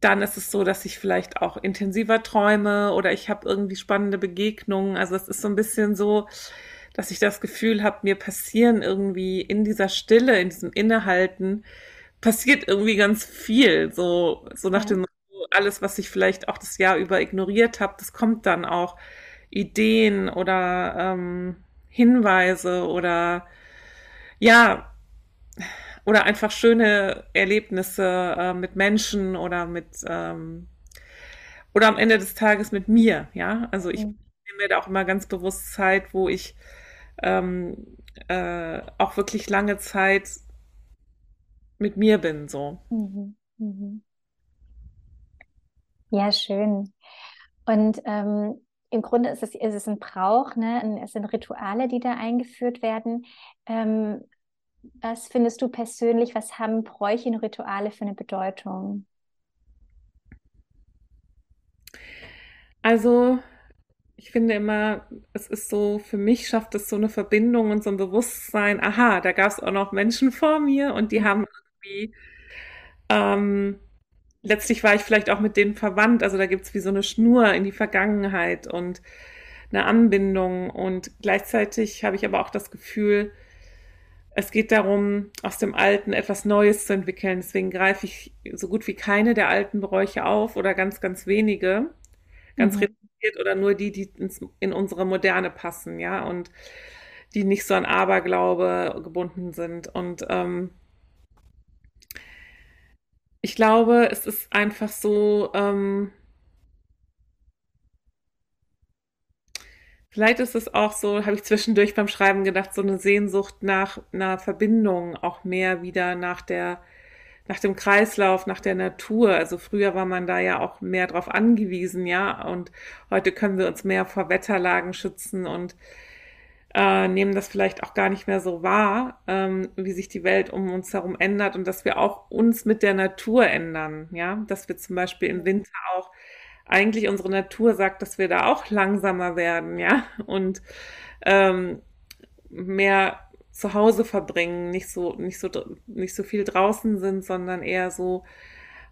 dann ist es so, dass ich vielleicht auch intensiver träume oder ich habe irgendwie spannende Begegnungen. Also es ist so ein bisschen so, dass ich das Gefühl habe, mir passieren irgendwie in dieser Stille, in diesem Innehalten, passiert irgendwie ganz viel. So, so nach ja. dem alles, was ich vielleicht auch das Jahr über ignoriert habe, das kommt dann auch Ideen oder ähm, Hinweise oder ja, oder einfach schöne Erlebnisse äh, mit Menschen oder mit ähm, oder am Ende des Tages mit mir, ja. Also ich mhm. nehme mir da auch immer ganz bewusst Zeit, wo ich ähm, äh, auch wirklich lange Zeit mit mir bin, so. Mhm. Mhm. Ja, schön. Und ähm, im Grunde ist es, ist es ein Brauch, ne? es sind Rituale, die da eingeführt werden. Ähm, was findest du persönlich, was haben Bräuche und Rituale für eine Bedeutung? Also, ich finde immer, es ist so, für mich schafft es so eine Verbindung und so ein Bewusstsein, aha, da gab es auch noch Menschen vor mir und die haben irgendwie, ähm, letztlich war ich vielleicht auch mit denen verwandt, also da gibt es wie so eine Schnur in die Vergangenheit und eine Anbindung und gleichzeitig habe ich aber auch das Gefühl, es geht darum, aus dem Alten etwas Neues zu entwickeln. Deswegen greife ich so gut wie keine der alten Bräuche auf oder ganz, ganz wenige, ganz mhm. reduziert oder nur die, die ins, in unsere Moderne passen, ja, und die nicht so an Aberglaube gebunden sind. Und ähm, ich glaube, es ist einfach so, ähm, Vielleicht ist es auch so, habe ich zwischendurch beim Schreiben gedacht, so eine Sehnsucht nach einer Verbindung, auch mehr wieder nach der, nach dem Kreislauf, nach der Natur. Also früher war man da ja auch mehr drauf angewiesen, ja. Und heute können wir uns mehr vor Wetterlagen schützen und äh, nehmen das vielleicht auch gar nicht mehr so wahr, ähm, wie sich die Welt um uns herum ändert und dass wir auch uns mit der Natur ändern, ja. Dass wir zum Beispiel im Winter auch eigentlich unsere Natur sagt, dass wir da auch langsamer werden, ja, und ähm, mehr zu Hause verbringen, nicht so, nicht so, nicht so viel draußen sind, sondern eher so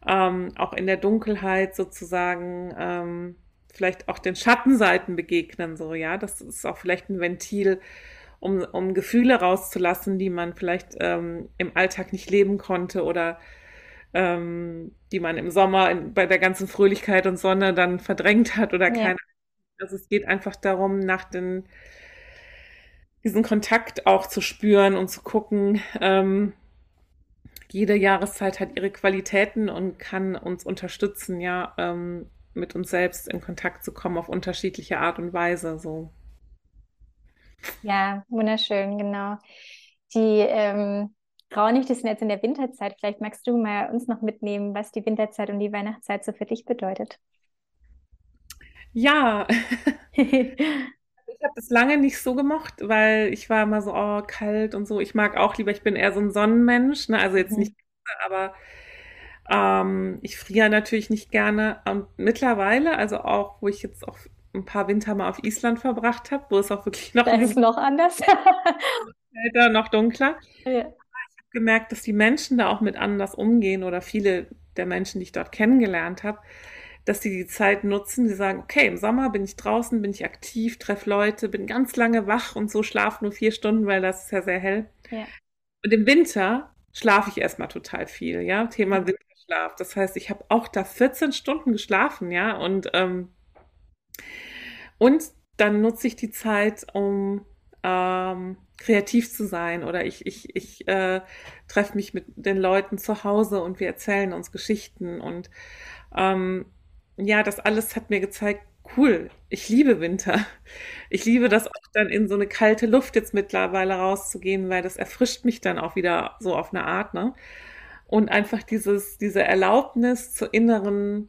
ähm, auch in der Dunkelheit sozusagen ähm, vielleicht auch den Schattenseiten begegnen, so, ja. Das ist auch vielleicht ein Ventil, um, um Gefühle rauszulassen, die man vielleicht ähm, im Alltag nicht leben konnte oder ähm, die man im Sommer in, bei der ganzen Fröhlichkeit und Sonne dann verdrängt hat oder ja. keine. Also es geht einfach darum, nach den diesen Kontakt auch zu spüren und zu gucken. Ähm, jede Jahreszeit hat ihre Qualitäten und kann uns unterstützen, ja, ähm, mit uns selbst in Kontakt zu kommen auf unterschiedliche Art und Weise. So. Ja, wunderschön, genau. Die ähm, sind jetzt in der Winterzeit. Vielleicht magst du mal uns noch mitnehmen, was die Winterzeit und die Weihnachtszeit so für dich bedeutet. Ja, (laughs) ich habe das lange nicht so gemocht, weil ich war immer so oh, kalt und so. Ich mag auch lieber, ich bin eher so ein Sonnenmensch, ne? also jetzt mhm. nicht, aber ähm, ich friere natürlich nicht gerne. Und mittlerweile, also auch, wo ich jetzt auch ein paar Winter mal auf Island verbracht habe, wo es auch wirklich noch, das ist noch anders. (laughs) kälter, noch dunkler. Ja gemerkt, dass die Menschen da auch mit anders umgehen oder viele der Menschen, die ich dort kennengelernt habe, dass sie die Zeit nutzen, die sagen, okay, im Sommer bin ich draußen, bin ich aktiv, treffe Leute, bin ganz lange wach und so schlafe nur vier Stunden, weil das ist ja sehr hell. Ja. Und im Winter schlafe ich erstmal total viel, ja, Thema Winterschlaf. Das heißt, ich habe auch da 14 Stunden geschlafen, ja, und, ähm, und dann nutze ich die Zeit, um ähm, kreativ zu sein oder ich, ich, ich äh, treffe mich mit den Leuten zu Hause und wir erzählen uns Geschichten und ähm, ja, das alles hat mir gezeigt, cool, ich liebe Winter. Ich liebe das auch dann in so eine kalte Luft jetzt mittlerweile rauszugehen, weil das erfrischt mich dann auch wieder so auf eine Art, ne? Und einfach dieses, diese Erlaubnis zur inneren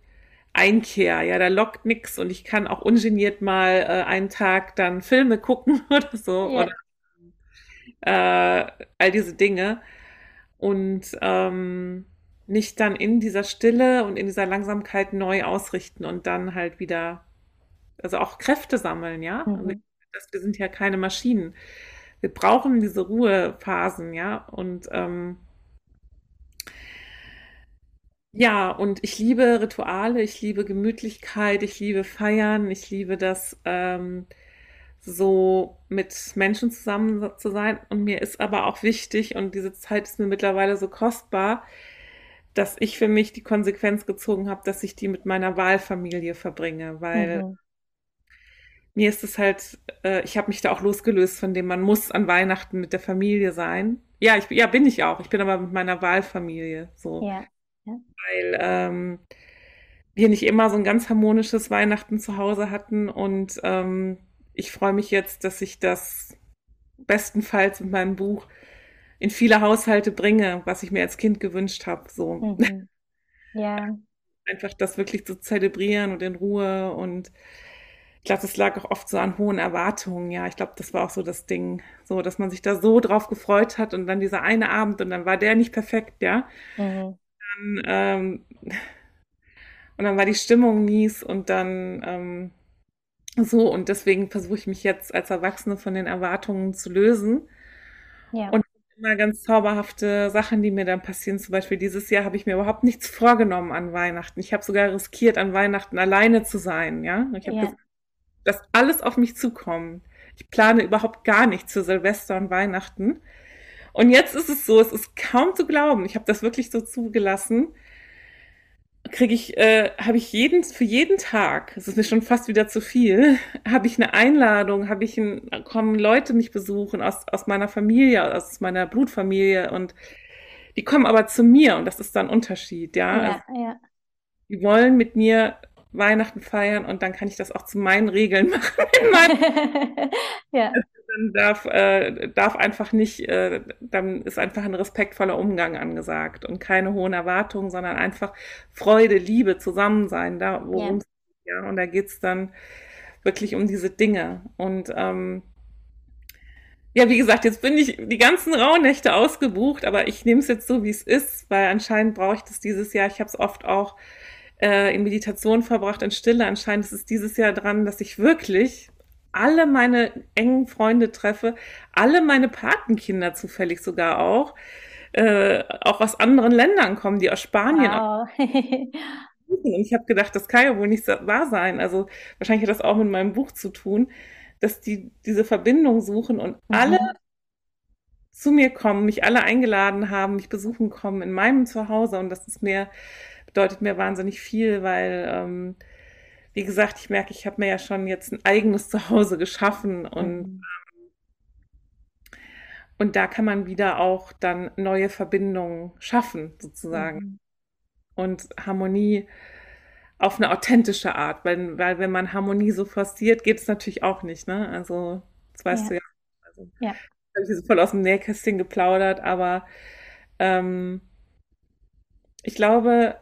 Einkehr. Ja, da lockt nix und ich kann auch ungeniert mal äh, einen Tag dann Filme gucken (laughs) oder so Ja. oder äh, all diese Dinge und ähm, nicht dann in dieser Stille und in dieser Langsamkeit neu ausrichten und dann halt wieder, also auch Kräfte sammeln, ja. Mhm. das, wir sind ja keine Maschinen. Wir brauchen diese Ruhephasen, ja. Und ähm, ja, und ich liebe Rituale, ich liebe Gemütlichkeit, ich liebe Feiern, ich liebe das, ähm, so mit Menschen zusammen zu sein. Und mir ist aber auch wichtig, und diese Zeit ist mir mittlerweile so kostbar, dass ich für mich die Konsequenz gezogen habe, dass ich die mit meiner Wahlfamilie verbringe, weil Mhm. mir ist es halt, äh, ich habe mich da auch losgelöst von dem, man muss an Weihnachten mit der Familie sein. Ja, ich, ja, bin ich auch. Ich bin aber mit meiner Wahlfamilie so, Ja. Ja. weil ähm, wir nicht immer so ein ganz harmonisches Weihnachten zu Hause hatten und ähm, ich freue mich jetzt, dass ich das bestenfalls mit meinem Buch in viele Haushalte bringe, was ich mir als Kind gewünscht habe. So Mhm. Ja. (laughs) einfach das wirklich zu zelebrieren und in Ruhe und ich glaube, das lag auch oft so an hohen Erwartungen. Ja, ich glaube, das war auch so das Ding, so, dass man sich da so drauf gefreut hat und dann dieser eine Abend und dann war der nicht perfekt, ja. Mhm. Dann, ähm, und dann war die Stimmung mies und dann ähm, so und deswegen versuche ich mich jetzt als Erwachsene von den Erwartungen zu lösen Ja. und immer ganz zauberhafte Sachen, die mir dann passieren. Zum Beispiel dieses Jahr habe ich mir überhaupt nichts vorgenommen an Weihnachten. Ich habe sogar riskiert, an Weihnachten alleine zu sein, ja. Ich habe Ja. gesagt, dass alles auf mich zukommt. Ich plane überhaupt gar nichts für Silvester und Weihnachten. Und jetzt ist es so, es ist kaum zu glauben. Ich habe das wirklich so zugelassen. Kriege ich, äh, habe ich jeden, für jeden Tag, es ist mir schon fast wieder zu viel, (laughs) habe ich eine Einladung, habe ich ein, kommen Leute mich besuchen aus, aus meiner Familie, aus meiner Blutfamilie und die kommen aber zu mir und das ist dann ein Unterschied, ja. Also Ja. Ja. die wollen mit mir Weihnachten feiern und dann kann ich das auch zu meinen Regeln (laughs) machen. (laughs) Ja. Dann darf, äh, darf einfach nicht, äh, dann ist einfach ein respektvoller Umgang angesagt und keine hohen Erwartungen, sondern einfach Freude, Liebe, Zusammensein, da Ja. worum es geht, ja. Und da geht's dann wirklich um diese Dinge. Und ähm, ja, wie gesagt, jetzt bin ich die ganzen Rauhnächte ausgebucht, aber ich nehme es jetzt so, wie es ist, weil anscheinend brauche ich das dieses Jahr. Ich habe es oft auch äh, in Meditation verbracht, in Stille. Anscheinend ist es dieses Jahr dran, dass ich wirklich alle meine engen Freunde treffe, alle meine Patenkinder zufällig sogar auch, äh, auch aus anderen Ländern kommen, die aus Spanien Wow. (laughs) Und ich habe gedacht, das kann ja wohl nicht wahr sein. Also wahrscheinlich hat das auch mit meinem Buch zu tun, dass die diese Verbindung suchen und alle Mhm. zu mir kommen, mich alle eingeladen haben, mich besuchen kommen in meinem Zuhause. Und das ist mir, bedeutet mir wahnsinnig viel, weil, ähm, wie gesagt, ich merke, ich habe mir ja schon jetzt ein eigenes Zuhause geschaffen und, Mhm. und da kann man wieder auch dann neue Verbindungen schaffen, sozusagen. Mhm. Und Harmonie auf eine authentische Art, weil, weil wenn man Harmonie so forciert, geht es natürlich auch nicht, ne? Also, das weißt du Ja. ja. Also, Ja. habe ich jetzt voll aus dem Nähkästchen geplaudert, aber ähm, ich glaube,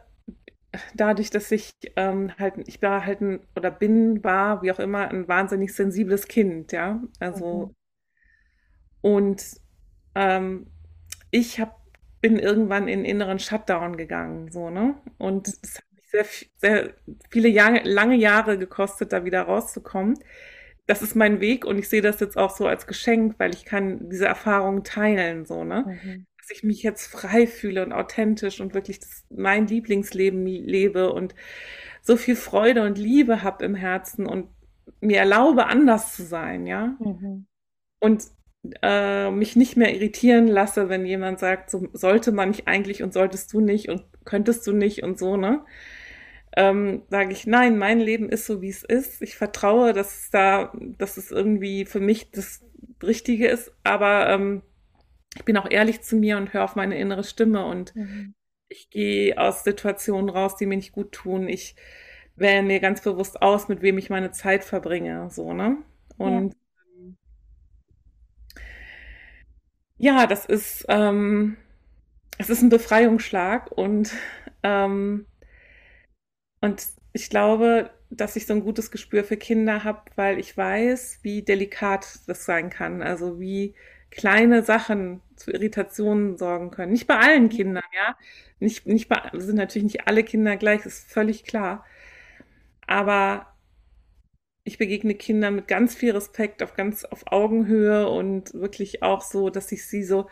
dadurch, dass ich ähm, halt, ich war halt ein, oder bin, war, wie auch immer, ein wahnsinnig sensibles Kind, ja. Also, Mhm. und ähm, ich hab, bin irgendwann in inneren Shutdown gegangen, so, ne? Und es hat mich sehr, sehr viele Jahre, lange Jahre gekostet, da wieder rauszukommen. Das ist mein Weg und ich sehe das jetzt auch so als Geschenk, weil ich kann diese Erfahrungen teilen, so, ne? Mhm. Dass ich mich jetzt frei fühle und authentisch und wirklich mein Lieblingsleben lebe und so viel Freude und Liebe habe im Herzen und mir erlaube, anders zu sein, ja? Mhm. Und äh, mich nicht mehr irritieren lasse, wenn jemand sagt, so sollte man nicht eigentlich und solltest du nicht und könntest du nicht und so, ne? Ähm, sage ich, nein, mein Leben ist so, wie es ist. Ich vertraue, dass es da, dass es irgendwie für mich das Richtige ist, aber ähm, ich bin auch ehrlich zu mir und höre auf meine innere Stimme und Mhm. ich gehe aus Situationen raus, die mir nicht gut tun. Ich wähle mir ganz bewusst aus, mit wem ich meine Zeit verbringe, so, ne? Ja. Und ähm, ja, das ist, ähm, es ist ein Befreiungsschlag und ähm, Und ich glaube, dass ich so ein gutes Gespür für Kinder habe, weil ich weiß, wie delikat das sein kann. Also wie kleine Sachen zu Irritationen sorgen können. Nicht bei allen Kindern, ja. Nicht, nicht bei, sind natürlich nicht alle Kinder gleich, ist völlig klar. Aber ich begegne Kindern mit ganz viel Respekt, auf ganz auf Augenhöhe und wirklich auch so, dass ich sie so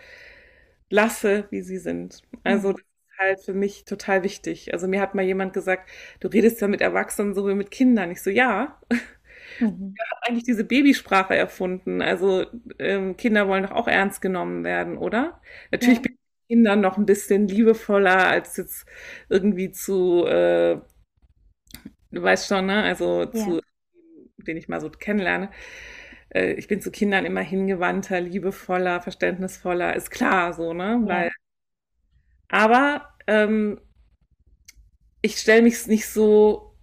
lasse, wie sie sind. Also Mhm. das ist halt für mich total wichtig. Also mir hat mal jemand gesagt, du redest ja mit Erwachsenen so wie mit Kindern. Ich so, ja, Mhm. eigentlich diese Babysprache erfunden. Also ähm, Kinder wollen doch auch ernst genommen werden, oder? Natürlich Ja, bin ich mit Kindern noch ein bisschen liebevoller als jetzt irgendwie zu, äh, du weißt schon, ne? Also ja, zu, den ich mal so kennenlerne. Äh, ich bin zu Kindern immer hingewandter, liebevoller, verständnisvoller, ist klar so, ne? ja, Weil, aber ähm, ich stelle mich nicht so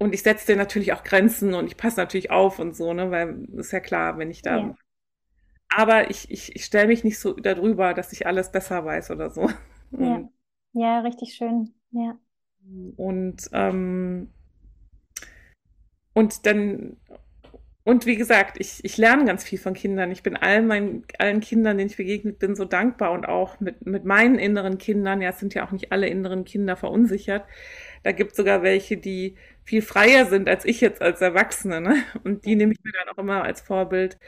und ich setze dir natürlich auch Grenzen und ich passe natürlich auf und so, ne? Weil ist ja klar, wenn ich da ja, Aber ich, ich, ich stelle mich nicht so darüber, dass ich alles besser weiß oder so. ja, ja, richtig schön. Ja, und, ähm, und dann, und wie gesagt, ich, ich lerne ganz viel von Kindern. Ich bin allen meinen, allen Kindern, denen ich begegnet bin, so dankbar und auch mit, mit meinen inneren Kindern. Ja, es sind ja auch nicht alle inneren Kinder verunsichert. Da gibt es sogar welche, die viel freier sind als ich jetzt als Erwachsene, ne? Und die nehme ich mir dann auch immer als Vorbild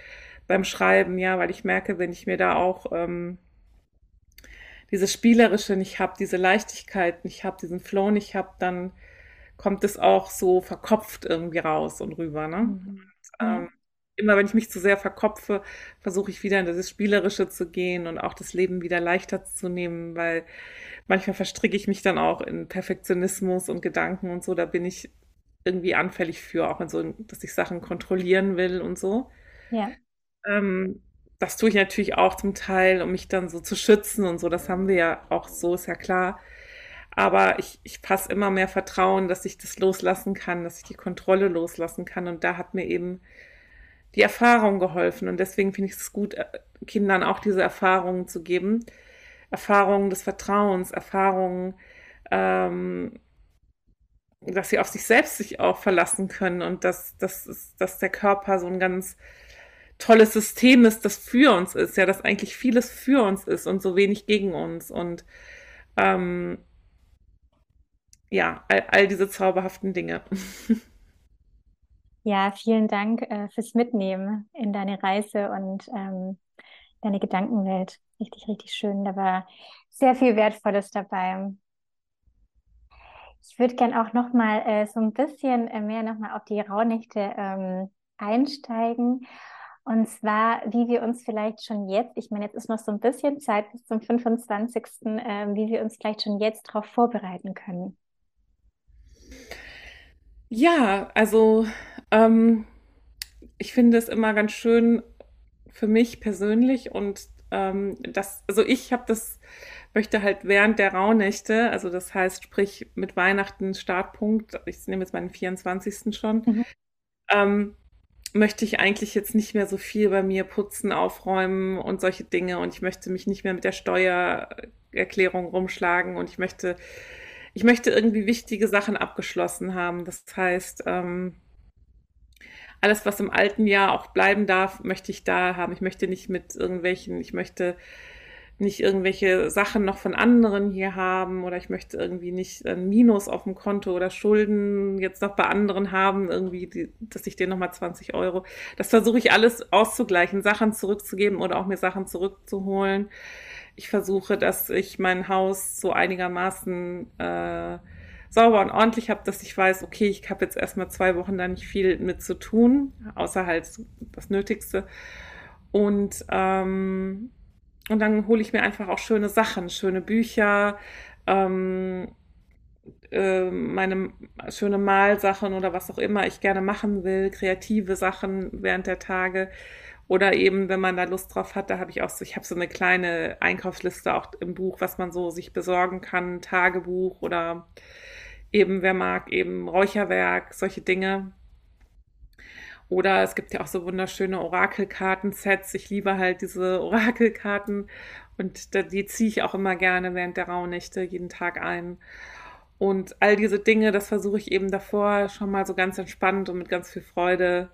beim Schreiben, ja, weil ich merke, wenn ich mir da auch ähm, dieses Spielerische nicht habe, diese Leichtigkeit nicht habe, diesen Flow nicht habe, dann kommt es auch so verkopft irgendwie raus und rüber. Ne? Mhm. Ähm, immer wenn ich mich zu sehr verkopfe, versuche ich wieder in dieses Spielerische zu gehen und auch das Leben wieder leichter zu nehmen, weil manchmal verstricke ich mich dann auch in Perfektionismus und Gedanken und so. Da bin ich irgendwie anfällig für, auch in so, dass ich Sachen kontrollieren will und so. ja, Ähm, das tue ich natürlich auch zum Teil, um mich dann so zu schützen und so. Das haben wir ja auch so, ist ja klar. Aber ich, ich fasse immer mehr Vertrauen, dass ich das loslassen kann, dass ich die Kontrolle loslassen kann. Und da hat mir eben die Erfahrung geholfen. Und deswegen finde ich es gut, äh, Kindern auch diese Erfahrungen zu geben. Erfahrungen des Vertrauens, Erfahrungen, ähm, dass sie auf sich selbst sich auch verlassen können und dass, dass, dass der Körper so ein ganz tolles System ist, das für uns ist, ja, dass eigentlich vieles für uns ist und so wenig gegen uns. Und ähm, ja, all, all diese zauberhaften Dinge. ja, vielen Dank äh, fürs Mitnehmen in deine Reise und ähm, deine Gedankenwelt. Richtig, richtig schön. Da war sehr viel Wertvolles dabei. Ich würde gern auch noch mal äh, so ein bisschen äh, mehr noch mal auf die Rauhnächte ähm, einsteigen. Und zwar, wie wir uns vielleicht schon jetzt, ich meine, jetzt ist noch so ein bisschen Zeit bis zum 25., ähm, wie wir uns vielleicht schon jetzt darauf vorbereiten können. Ja, also ähm, ich finde es immer ganz schön für mich persönlich und ähm, das, also ich habe das, möchte halt während der Rauhnächte, also das heißt, sprich mit Weihnachten Startpunkt, ich nehme jetzt meinen 24. schon, Mhm. ähm, möchte ich eigentlich jetzt nicht mehr so viel bei mir putzen, aufräumen und solche Dinge. Und ich möchte mich nicht mehr mit der Steuererklärung rumschlagen und ich möchte, ich möchte irgendwie wichtige Sachen abgeschlossen haben. Das heißt, ähm, alles, was im alten Jahr auch bleiben darf, möchte ich da haben. Ich möchte nicht mit irgendwelchen, ich möchte nicht irgendwelche Sachen noch von anderen hier haben oder ich möchte irgendwie nicht ein Minus auf dem Konto oder Schulden jetzt noch bei anderen haben, irgendwie, die, dass ich denen nochmal 20 Euro. Das versuche ich alles auszugleichen, Sachen zurückzugeben oder auch mir Sachen zurückzuholen. Ich versuche, dass ich mein Haus so einigermaßen äh, sauber und ordentlich habe, dass ich weiß, okay, ich habe jetzt erstmal zwei Wochen da nicht viel mit zu tun, außer halt das Nötigste. Und ähm, und dann hole ich mir einfach auch schöne Sachen, schöne Bücher, ähm, äh, meine schöne Malsachen oder was auch immer ich gerne machen will, kreative Sachen während der Tage. Oder eben, wenn man da Lust drauf hat, da habe ich auch so, ich habe so eine kleine Einkaufsliste auch im Buch, was man so sich besorgen kann, Tagebuch oder eben, wer mag, eben Räucherwerk, solche Dinge. Oder es gibt ja auch so wunderschöne Orakelkarten-Sets. Ich liebe halt diese (laughs) Orakelkarten und die ziehe ich auch immer gerne während der Rauhnächte jeden Tag ein. und all diese Dinge, das versuche ich eben davor schon mal so ganz entspannt und mit ganz viel Freude.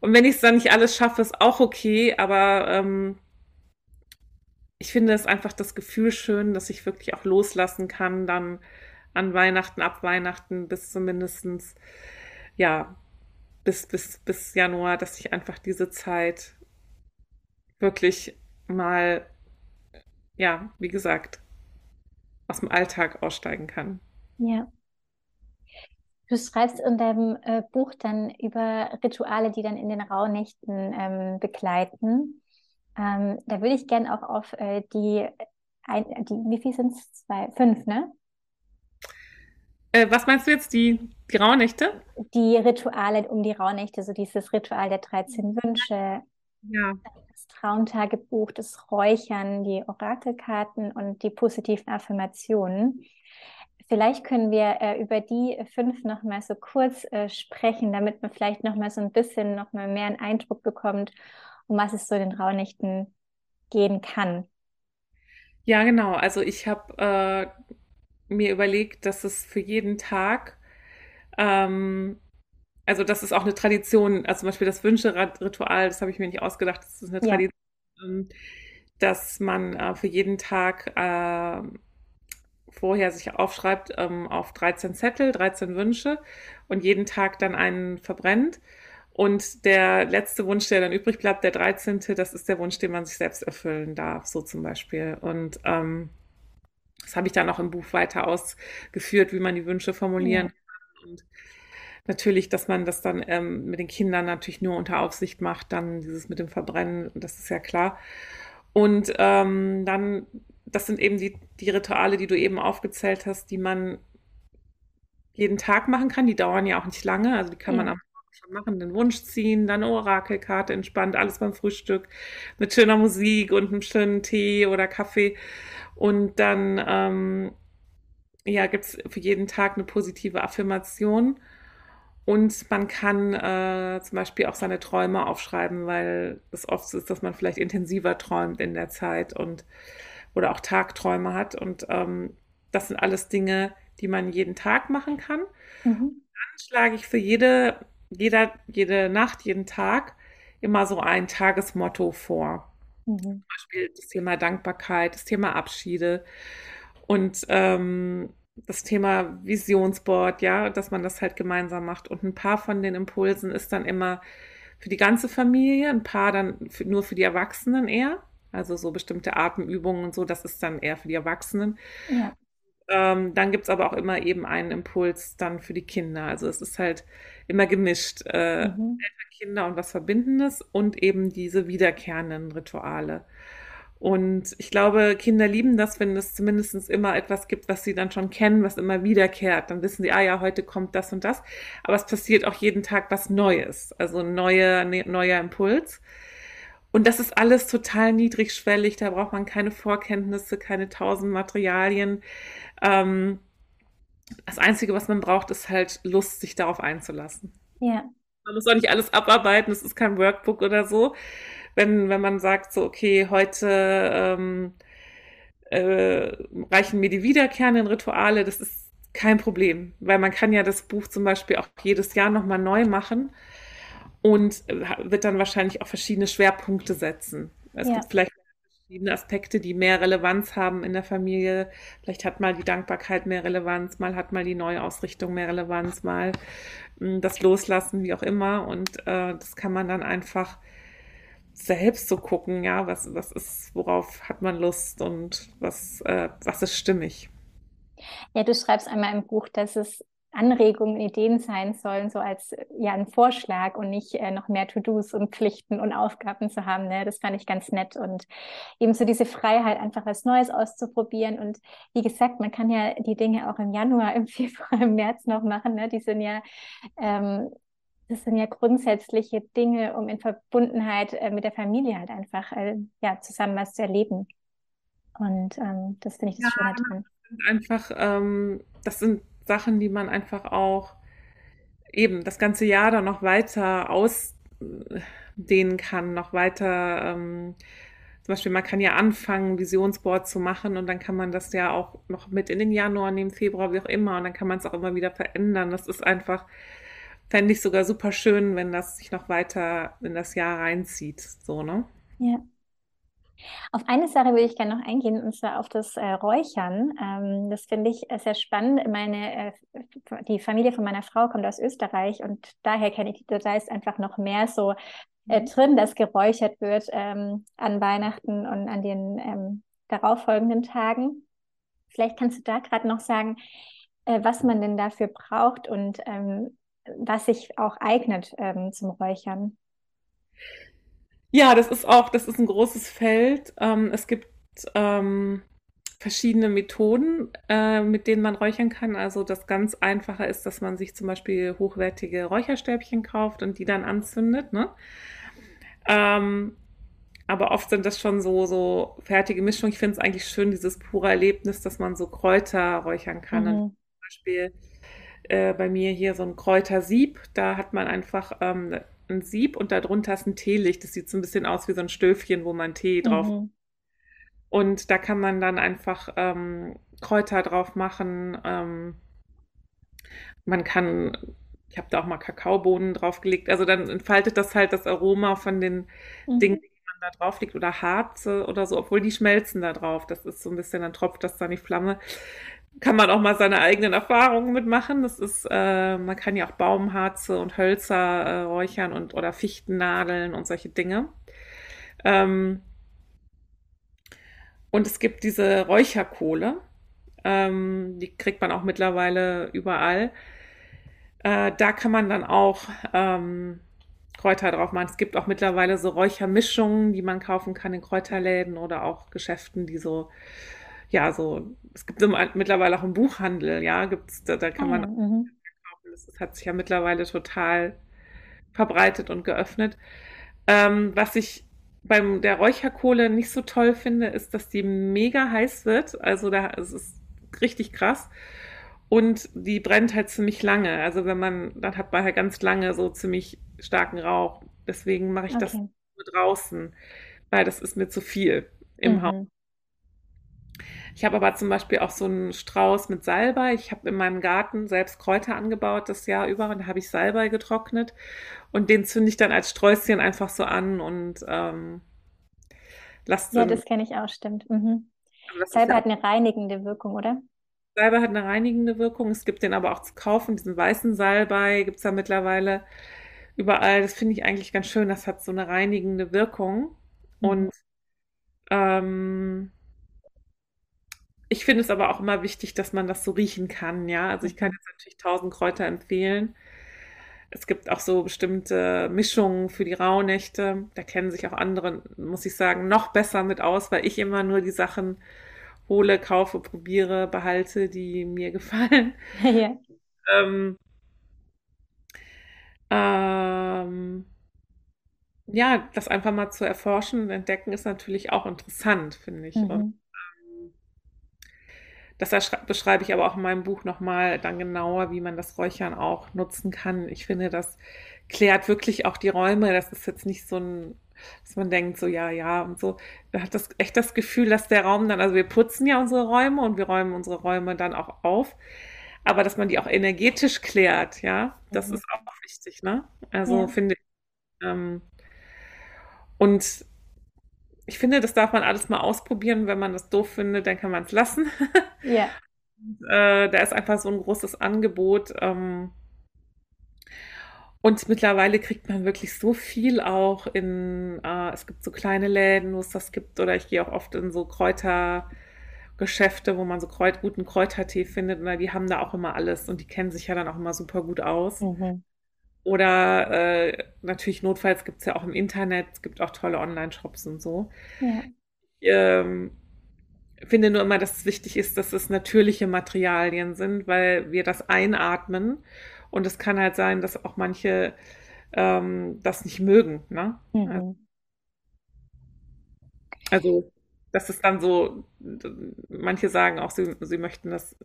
Und wenn ich es dann nicht alles schaffe, ist auch okay, aber ähm, ich finde es einfach das Gefühl schön, dass ich wirklich auch loslassen kann, dann an Weihnachten, ab Weihnachten bis zumindestens ja, bis, bis, bis Januar, dass ich einfach diese Zeit wirklich mal, ja, wie gesagt, aus dem Alltag aussteigen kann. Ja. Du schreibst in deinem äh, Buch dann über Rituale, die dann in den Rauhnächten ähm, begleiten. Ähm, da würde ich gerne auch auf äh, die, ein, die, wie viel sind es? Zwei, fünf, ne? Äh, was meinst du jetzt, die, die Rauhnächte? Die Rituale um die Rauhnächte, so dieses Ritual der 13 Wünsche, ja. das Traumtagebuch, das Räuchern, die Orakelkarten und die positiven Affirmationen. Vielleicht können wir äh, über die fünf nochmal so kurz äh, sprechen, damit man vielleicht nochmal so ein bisschen nochmal mehr einen Eindruck bekommt, um was es so in den Rauhnächten gehen kann. Ja, genau. Also ich habe äh, mir überlegt, dass es für jeden Tag, ähm, also das ist auch eine Tradition, also zum Beispiel das Wünscheritual, das habe ich mir nicht ausgedacht, das ist eine ja. Tradition, ähm, dass man äh, für jeden Tag äh, vorher sich aufschreibt ähm, auf 13 Zettel, 13 Wünsche und jeden Tag dann einen verbrennt. Und der letzte Wunsch, der dann übrig bleibt, der 13., das ist der Wunsch, den man sich selbst erfüllen darf, so zum Beispiel. Und ähm, das habe ich dann auch im Buch weiter ausgeführt, wie man die Wünsche formulieren ja. kann. Und natürlich, dass man das dann ähm, mit den Kindern natürlich nur unter Aufsicht macht, dann dieses mit dem Verbrennen, das ist ja klar. Und ähm, dann, das sind eben die, die Rituale, die du eben aufgezählt hast, die man jeden Tag machen kann. Die dauern ja auch nicht lange, also die kann ja. man am schon machen, den Wunsch ziehen, dann Orakelkarte entspannt, alles beim Frühstück mit schöner Musik und einem schönen Tee oder Kaffee. Und dann ähm, ja, gibt es für jeden Tag eine positive Affirmation. Und man kann äh, zum Beispiel auch seine Träume aufschreiben, weil es oft so ist, dass man vielleicht intensiver träumt in der Zeit und oder auch Tagträume hat. Und ähm, das sind alles Dinge, die man jeden Tag machen kann. Mhm. Dann schlage ich für jede, jeder, jede Nacht, jeden Tag immer so ein Tagesmotto vor. Mhm. Zum Beispiel das Thema Dankbarkeit, das Thema Abschiede und ähm, das Thema Visionsboard, ja, dass man das halt gemeinsam macht. Und ein paar von den Impulsen ist dann immer für die ganze Familie, ein paar dann für, nur für die Erwachsenen eher. Also so bestimmte Atemübungen und so, das ist dann eher für die Erwachsenen. Ja. Ähm, dann gibt es aber auch immer eben einen Impuls dann für die Kinder. Also es ist halt immer gemischt. Äh, mhm. Kinder und was Verbindendes und eben diese wiederkehrenden Rituale. Und ich glaube, Kinder lieben das, wenn es zumindest immer etwas gibt, was sie dann schon kennen, was immer wiederkehrt. Dann wissen sie, ah ja, heute kommt das und das. Aber es passiert auch jeden Tag was Neues, also ein neuer, ne, neuer Impuls. Und das ist alles total niedrigschwellig. Da braucht man keine Vorkenntnisse, keine tausend Materialien. Ähm, das Einzige, was man braucht, ist halt Lust, sich darauf einzulassen. Ja. Man muss auch nicht alles abarbeiten, es ist kein Workbook oder so. Wenn, wenn man sagt, so, okay, heute ähm, äh, reichen mir die wiederkehrenden Rituale, das ist kein Problem, weil man kann ja das Buch zum Beispiel auch jedes Jahr nochmal neu machen und äh, wird dann wahrscheinlich auch verschiedene Schwerpunkte setzen. Es ja. gibt vielleicht verschiedene Aspekte, die mehr Relevanz haben in der Familie. Vielleicht hat mal die Dankbarkeit mehr Relevanz, mal hat mal die Neuausrichtung mehr Relevanz, mal hm, das Loslassen, wie auch immer. Und äh, das kann man dann einfach selbst so gucken, ja, was, was ist, worauf hat man Lust und was, äh, was ist stimmig. Ja, du schreibst einmal im Buch, dass es Anregungen, Ideen sein sollen, so als ja ein Vorschlag und nicht äh, noch mehr To-Dos und Pflichten und Aufgaben zu haben. Ne? Das fand ich ganz nett und eben so diese Freiheit, einfach was Neues auszuprobieren. Und wie gesagt, man kann ja die Dinge auch im Januar, (laughs) im Februar, im März noch machen. Ne? Die sind ja ähm, das sind ja grundsätzliche Dinge, um in Verbundenheit äh, mit der Familie halt einfach äh, ja, zusammen was zu erleben. Und ähm, das finde ich das ja, Schöne dran. Einfach, ähm, das sind Sachen, die man einfach auch eben das ganze Jahr dann noch weiter ausdehnen kann, noch weiter. Ähm, zum zum Beispiel, man kann ja anfangen, Visionsboard zu machen und dann kann man das ja auch noch mit in den Januar nehmen, Februar, wie auch immer. Und dann kann man es auch immer wieder verändern. Das ist einfach, fände ich sogar super schön, wenn das sich noch weiter in das Jahr reinzieht. So, ne? Ja. Auf eine Sache würde ich gerne noch eingehen, und zwar auf das äh, Räuchern. Ähm, das finde ich sehr spannend. Meine, äh, die Familie von meiner Frau kommt aus Österreich und daher kenne ich, da ist einfach noch mehr so äh, mhm. drin, dass geräuchert wird ähm, an Weihnachten und an den ähm, darauffolgenden Tagen. Vielleicht kannst du da gerade noch sagen, äh, was man denn dafür braucht und ähm, was sich auch eignet ähm, zum Räuchern. Ja, das ist auch, das ist ein großes Feld. Ähm, es gibt ähm, verschiedene Methoden, äh, mit denen man räuchern kann. Also das ganz Einfache ist, dass man sich zum Beispiel hochwertige Räucherstäbchen kauft und die dann anzündet. Ne? Ähm, aber oft sind das schon so, so fertige Mischungen. Ich finde es eigentlich schön, dieses pure Erlebnis, dass man so Kräuter räuchern kann. Mhm. Zum Beispiel äh, bei mir hier so ein Kräutersieb. Da hat man einfach ähm, ein Sieb und darunter ist ein Teelicht. Das sieht so ein bisschen aus wie so ein Stöfchen, wo man Tee drauf. Mhm. Und da kann man dann einfach ähm, Kräuter drauf machen. Ähm, man kann, ich habe da auch mal Kakaobohnen draufgelegt. Also dann entfaltet das halt das Aroma von den mhm. Dingen, die man da drauf legt oder Harze oder so, obwohl die schmelzen da drauf. Das ist so ein bisschen, dann tropft das da die Flamme kann man auch mal seine eigenen Erfahrungen mitmachen. Das ist, äh, man kann ja auch Baumharze und Hölzer äh, räuchern und oder Fichtennadeln und solche Dinge. Ähm, und es gibt diese Räucherkohle. Ähm, die kriegt man auch mittlerweile überall. Äh, da kann man dann auch ähm, Kräuter drauf machen. Es gibt auch mittlerweile so Räuchermischungen, die man kaufen kann in Kräuterläden oder auch Geschäften, die so ja, so, es gibt mittlerweile auch im Buchhandel, ja, gibt's, da, da kann man oh, kaufen. Das, das, hat sich ja mittlerweile total verbreitet und geöffnet. Ähm, was ich beim der Räucherkohle nicht so toll finde, ist, dass die mega heiß wird. Also da es ist richtig krass. Und die brennt halt ziemlich lange. Also wenn man, dann hat man halt ganz lange so ziemlich starken Rauch. Deswegen mache ich okay. das nur draußen, weil das ist mir zu viel im mhm. Haus. Ich habe aber zum Beispiel auch so einen Strauß mit Salbei. Ich habe in meinem Garten selbst Kräuter angebaut das Jahr über und da habe ich Salbei getrocknet und den zünde ich dann als Sträußchen einfach so an und ähm, lasse Ja, das kenne ich auch, stimmt. Mhm. Salbei ja hat eine reinigende Wirkung, oder? Salbei hat eine reinigende Wirkung. Es gibt den aber auch zu kaufen, diesen weißen Salbei gibt es da mittlerweile überall. Das finde ich eigentlich ganz schön. Das hat so eine reinigende Wirkung. Mhm. Und ähm, ich finde es aber auch immer wichtig, dass man das so riechen kann, ja. Also ich kann jetzt natürlich tausend Kräuter empfehlen. Es gibt auch so bestimmte Mischungen für die Rauhnächte. Da kennen sich auch andere, muss ich sagen, noch besser mit aus, weil ich immer nur die Sachen hole, kaufe, probiere, behalte, die mir (laughs) gefallen. (laughs) Ja. Ähm, ähm, ja, das einfach mal zu erforschen und entdecken ist natürlich auch interessant, finde ich. Mhm. Und das beschreibe ich aber auch in meinem Buch nochmal dann genauer, wie man das Räuchern auch nutzen kann. Ich finde, das klärt wirklich auch die Räume. Das ist jetzt nicht so ein, dass man denkt, so ja, ja und so. Man hat das echt das Gefühl, dass der Raum dann, also wir putzen ja unsere Räume und wir räumen unsere Räume dann auch auf. Aber dass man die auch energetisch klärt, ja, das mhm. ist auch wichtig, ne? Also ja. finde ich. Ähm, und ich finde, das darf man alles mal ausprobieren. Wenn man das doof findet, dann kann man es lassen. (laughs) Ja. äh, da ist einfach so ein großes Angebot. Ähm, und mittlerweile kriegt man wirklich so viel auch in, äh, es gibt so kleine Läden, wo es das gibt, oder ich gehe auch oft in so Kräutergeschäfte, wo man so Kräut, guten Kräutertee findet, und die haben da auch immer alles und die kennen sich ja dann auch immer super gut aus. Mhm. Oder äh, natürlich notfalls gibt es ja auch im Internet, es gibt auch tolle Online-Shops und so. Ja. Ich ähm, finde nur immer, dass es wichtig ist, dass es natürliche Materialien sind, weil wir das einatmen. Und es kann halt sein, dass auch manche ähm, das nicht mögen. Ne? Mhm. Also, das ist dann so, manche sagen auch, sie, sie möchten das,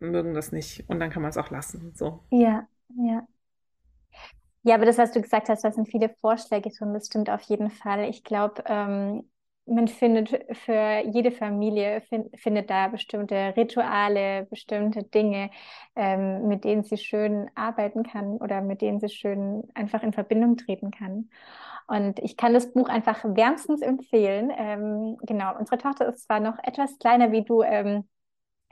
mögen das nicht und dann kann man es auch lassen. So. Ja, ja. Ja, aber das, was du gesagt hast, da sind viele Vorschläge drin, das stimmt auf jeden Fall. Ich glaube, ähm, man findet für jede Familie find, findet da bestimmte Rituale, bestimmte Dinge, ähm, mit denen sie schön arbeiten kann oder mit denen sie schön einfach in Verbindung treten kann. Und ich kann das Buch einfach wärmstens empfehlen. Ähm, genau, unsere Tochter ist zwar noch etwas kleiner wie du. Ähm,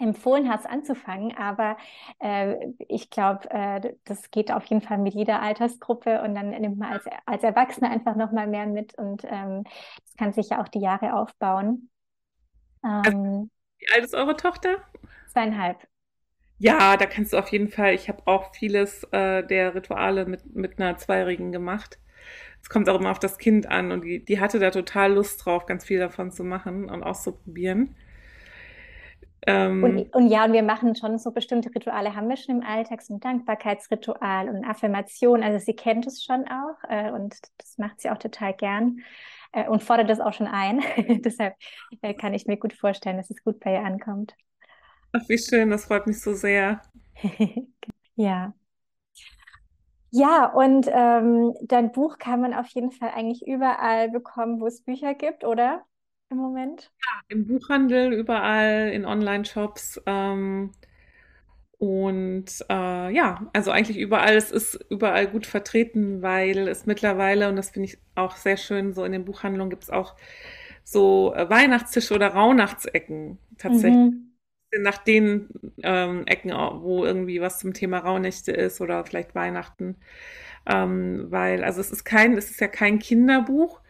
empfohlen hast, anzufangen. Aber äh, ich glaube, äh, das geht auf jeden Fall mit jeder Altersgruppe und dann nimmt man als, als Erwachsene einfach nochmal mehr mit und ähm, das kann sich ja auch die Jahre aufbauen. Also, ähm, wie alt ist eure Tochter? Zweieinhalb. Ja, da kannst du auf jeden Fall, ich habe auch vieles äh, der Rituale mit, mit einer Zweijährigen gemacht. Es kommt auch immer auf das Kind an und die, die hatte da total Lust drauf, ganz viel davon zu machen und auszuprobieren. Ähm, und, und, ja, und wir machen schon so bestimmte Rituale, haben wir schon im Alltag, so ein Dankbarkeitsritual und Affirmation. Also sie kennt es schon auch äh, und das macht sie auch total gern äh, und fordert das auch schon ein. (laughs) Deshalb äh, kann ich mir gut vorstellen, dass es gut bei ihr ankommt. Ach, wie schön, das freut mich so sehr. (laughs) ja. Ja, und ähm, dein Buch kann man auf jeden Fall eigentlich überall bekommen, wo es Bücher gibt, oder? Im Moment? Ja, im Buchhandel, überall, in Online-Shops. Ähm, und äh, ja, also eigentlich überall, es ist überall gut vertreten, weil es mittlerweile, und das finde ich auch sehr schön, so in den Buchhandlungen gibt es auch so äh, Weihnachtstische oder Rauhnachtsecken tatsächlich. Mhm. Nach den ähm, Ecken, wo irgendwie was zum Thema Rauhnächte ist oder vielleicht Weihnachten. Ähm, weil, also es ist kein, es ist ja kein Kinderbuch,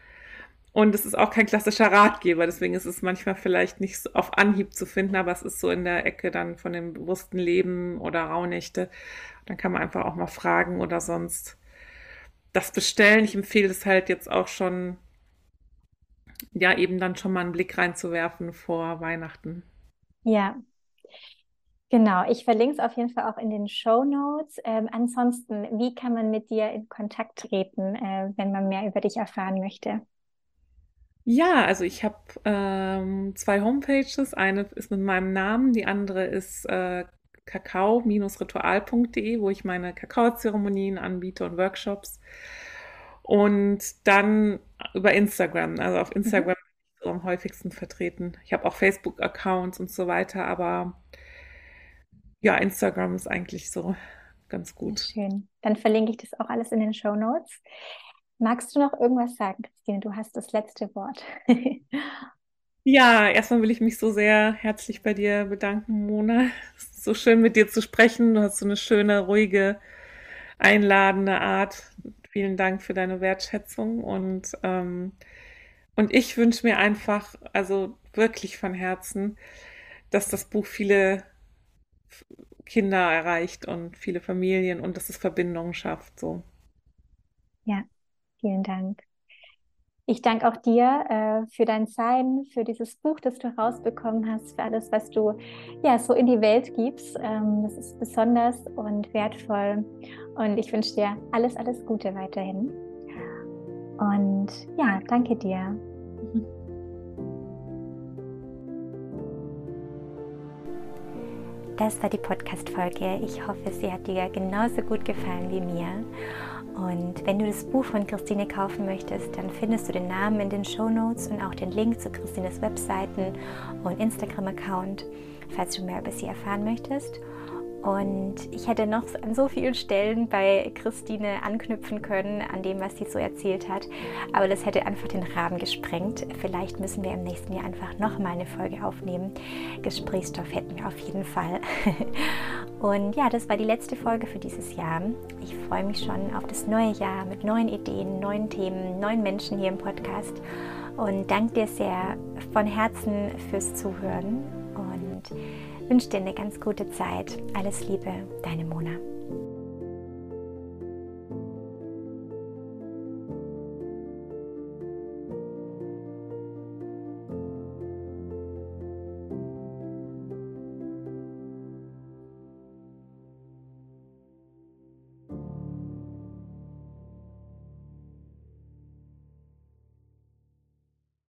und es ist auch kein klassischer Ratgeber, deswegen ist es manchmal vielleicht nicht so auf Anhieb zu finden, aber es ist so in der Ecke dann von dem bewussten Leben oder Rauhnächte. Dann kann man einfach auch mal fragen oder sonst das bestellen. Ich empfehle es halt jetzt auch schon, ja, eben dann schon mal einen Blick reinzuwerfen vor Weihnachten. Ja, Genau, ich verlinke es auf jeden Fall auch in den Show Notes. Ähm, ansonsten, wie kann man mit dir in Kontakt treten, äh, wenn man mehr über dich erfahren möchte? Ja, also ich habe ähm, zwei Homepages. Eine ist mit meinem Namen, die andere ist äh, kakao-ritual.de, wo ich meine Kakaozeremonien anbiete und Workshops. Und dann über Instagram. Also auf Instagram mhm. so am häufigsten vertreten. Ich habe auch Facebook-Accounts und so weiter, aber ja, Instagram ist eigentlich so ganz gut. Schön. Dann verlinke ich das auch alles in den Show Notes. Magst du noch irgendwas sagen, Christine? Du hast das letzte Wort. (laughs) ja, erstmal will ich mich so sehr herzlich bei dir bedanken, Mona. Es ist so schön mit dir zu sprechen. Du hast so eine schöne, ruhige, einladende Art. Vielen Dank für deine Wertschätzung und ähm, und ich wünsche mir einfach, also wirklich von Herzen, dass das Buch viele Kinder erreicht und viele Familien und dass es Verbindungen schafft. So. Ja, Vielen Dank. Ich danke auch dir äh, für dein Sein, für dieses Buch, das du rausbekommen hast, für alles, was du ja so in die Welt gibst. Ähm, das ist besonders und wertvoll. Und ich wünsche dir alles, alles Gute weiterhin. Und ja, danke dir. Das war die Podcast-Folge. Ich hoffe, sie hat dir genauso gut gefallen wie mir. Und wenn du das Buch von Christine kaufen möchtest, dann findest du den Namen in den Show Notes und auch den Link zu Christines Webseiten und Instagram-Account, falls du mehr über sie erfahren möchtest. Und ich hätte noch an so vielen Stellen bei Christine anknüpfen können, an dem, was sie so erzählt hat. Aber das hätte einfach den Rahmen gesprengt. Vielleicht müssen wir im nächsten Jahr einfach nochmal eine Folge aufnehmen. Gesprächsstoff hätten wir auf jeden Fall. (laughs) Und ja, das war die letzte Folge für dieses Jahr. Ich freue mich schon auf das neue Jahr mit neuen Ideen, neuen Themen, neuen Menschen hier im Podcast. Und danke dir sehr von Herzen fürs Zuhören. Und wünsche dir eine ganz gute Zeit. Alles Liebe, deine Mona.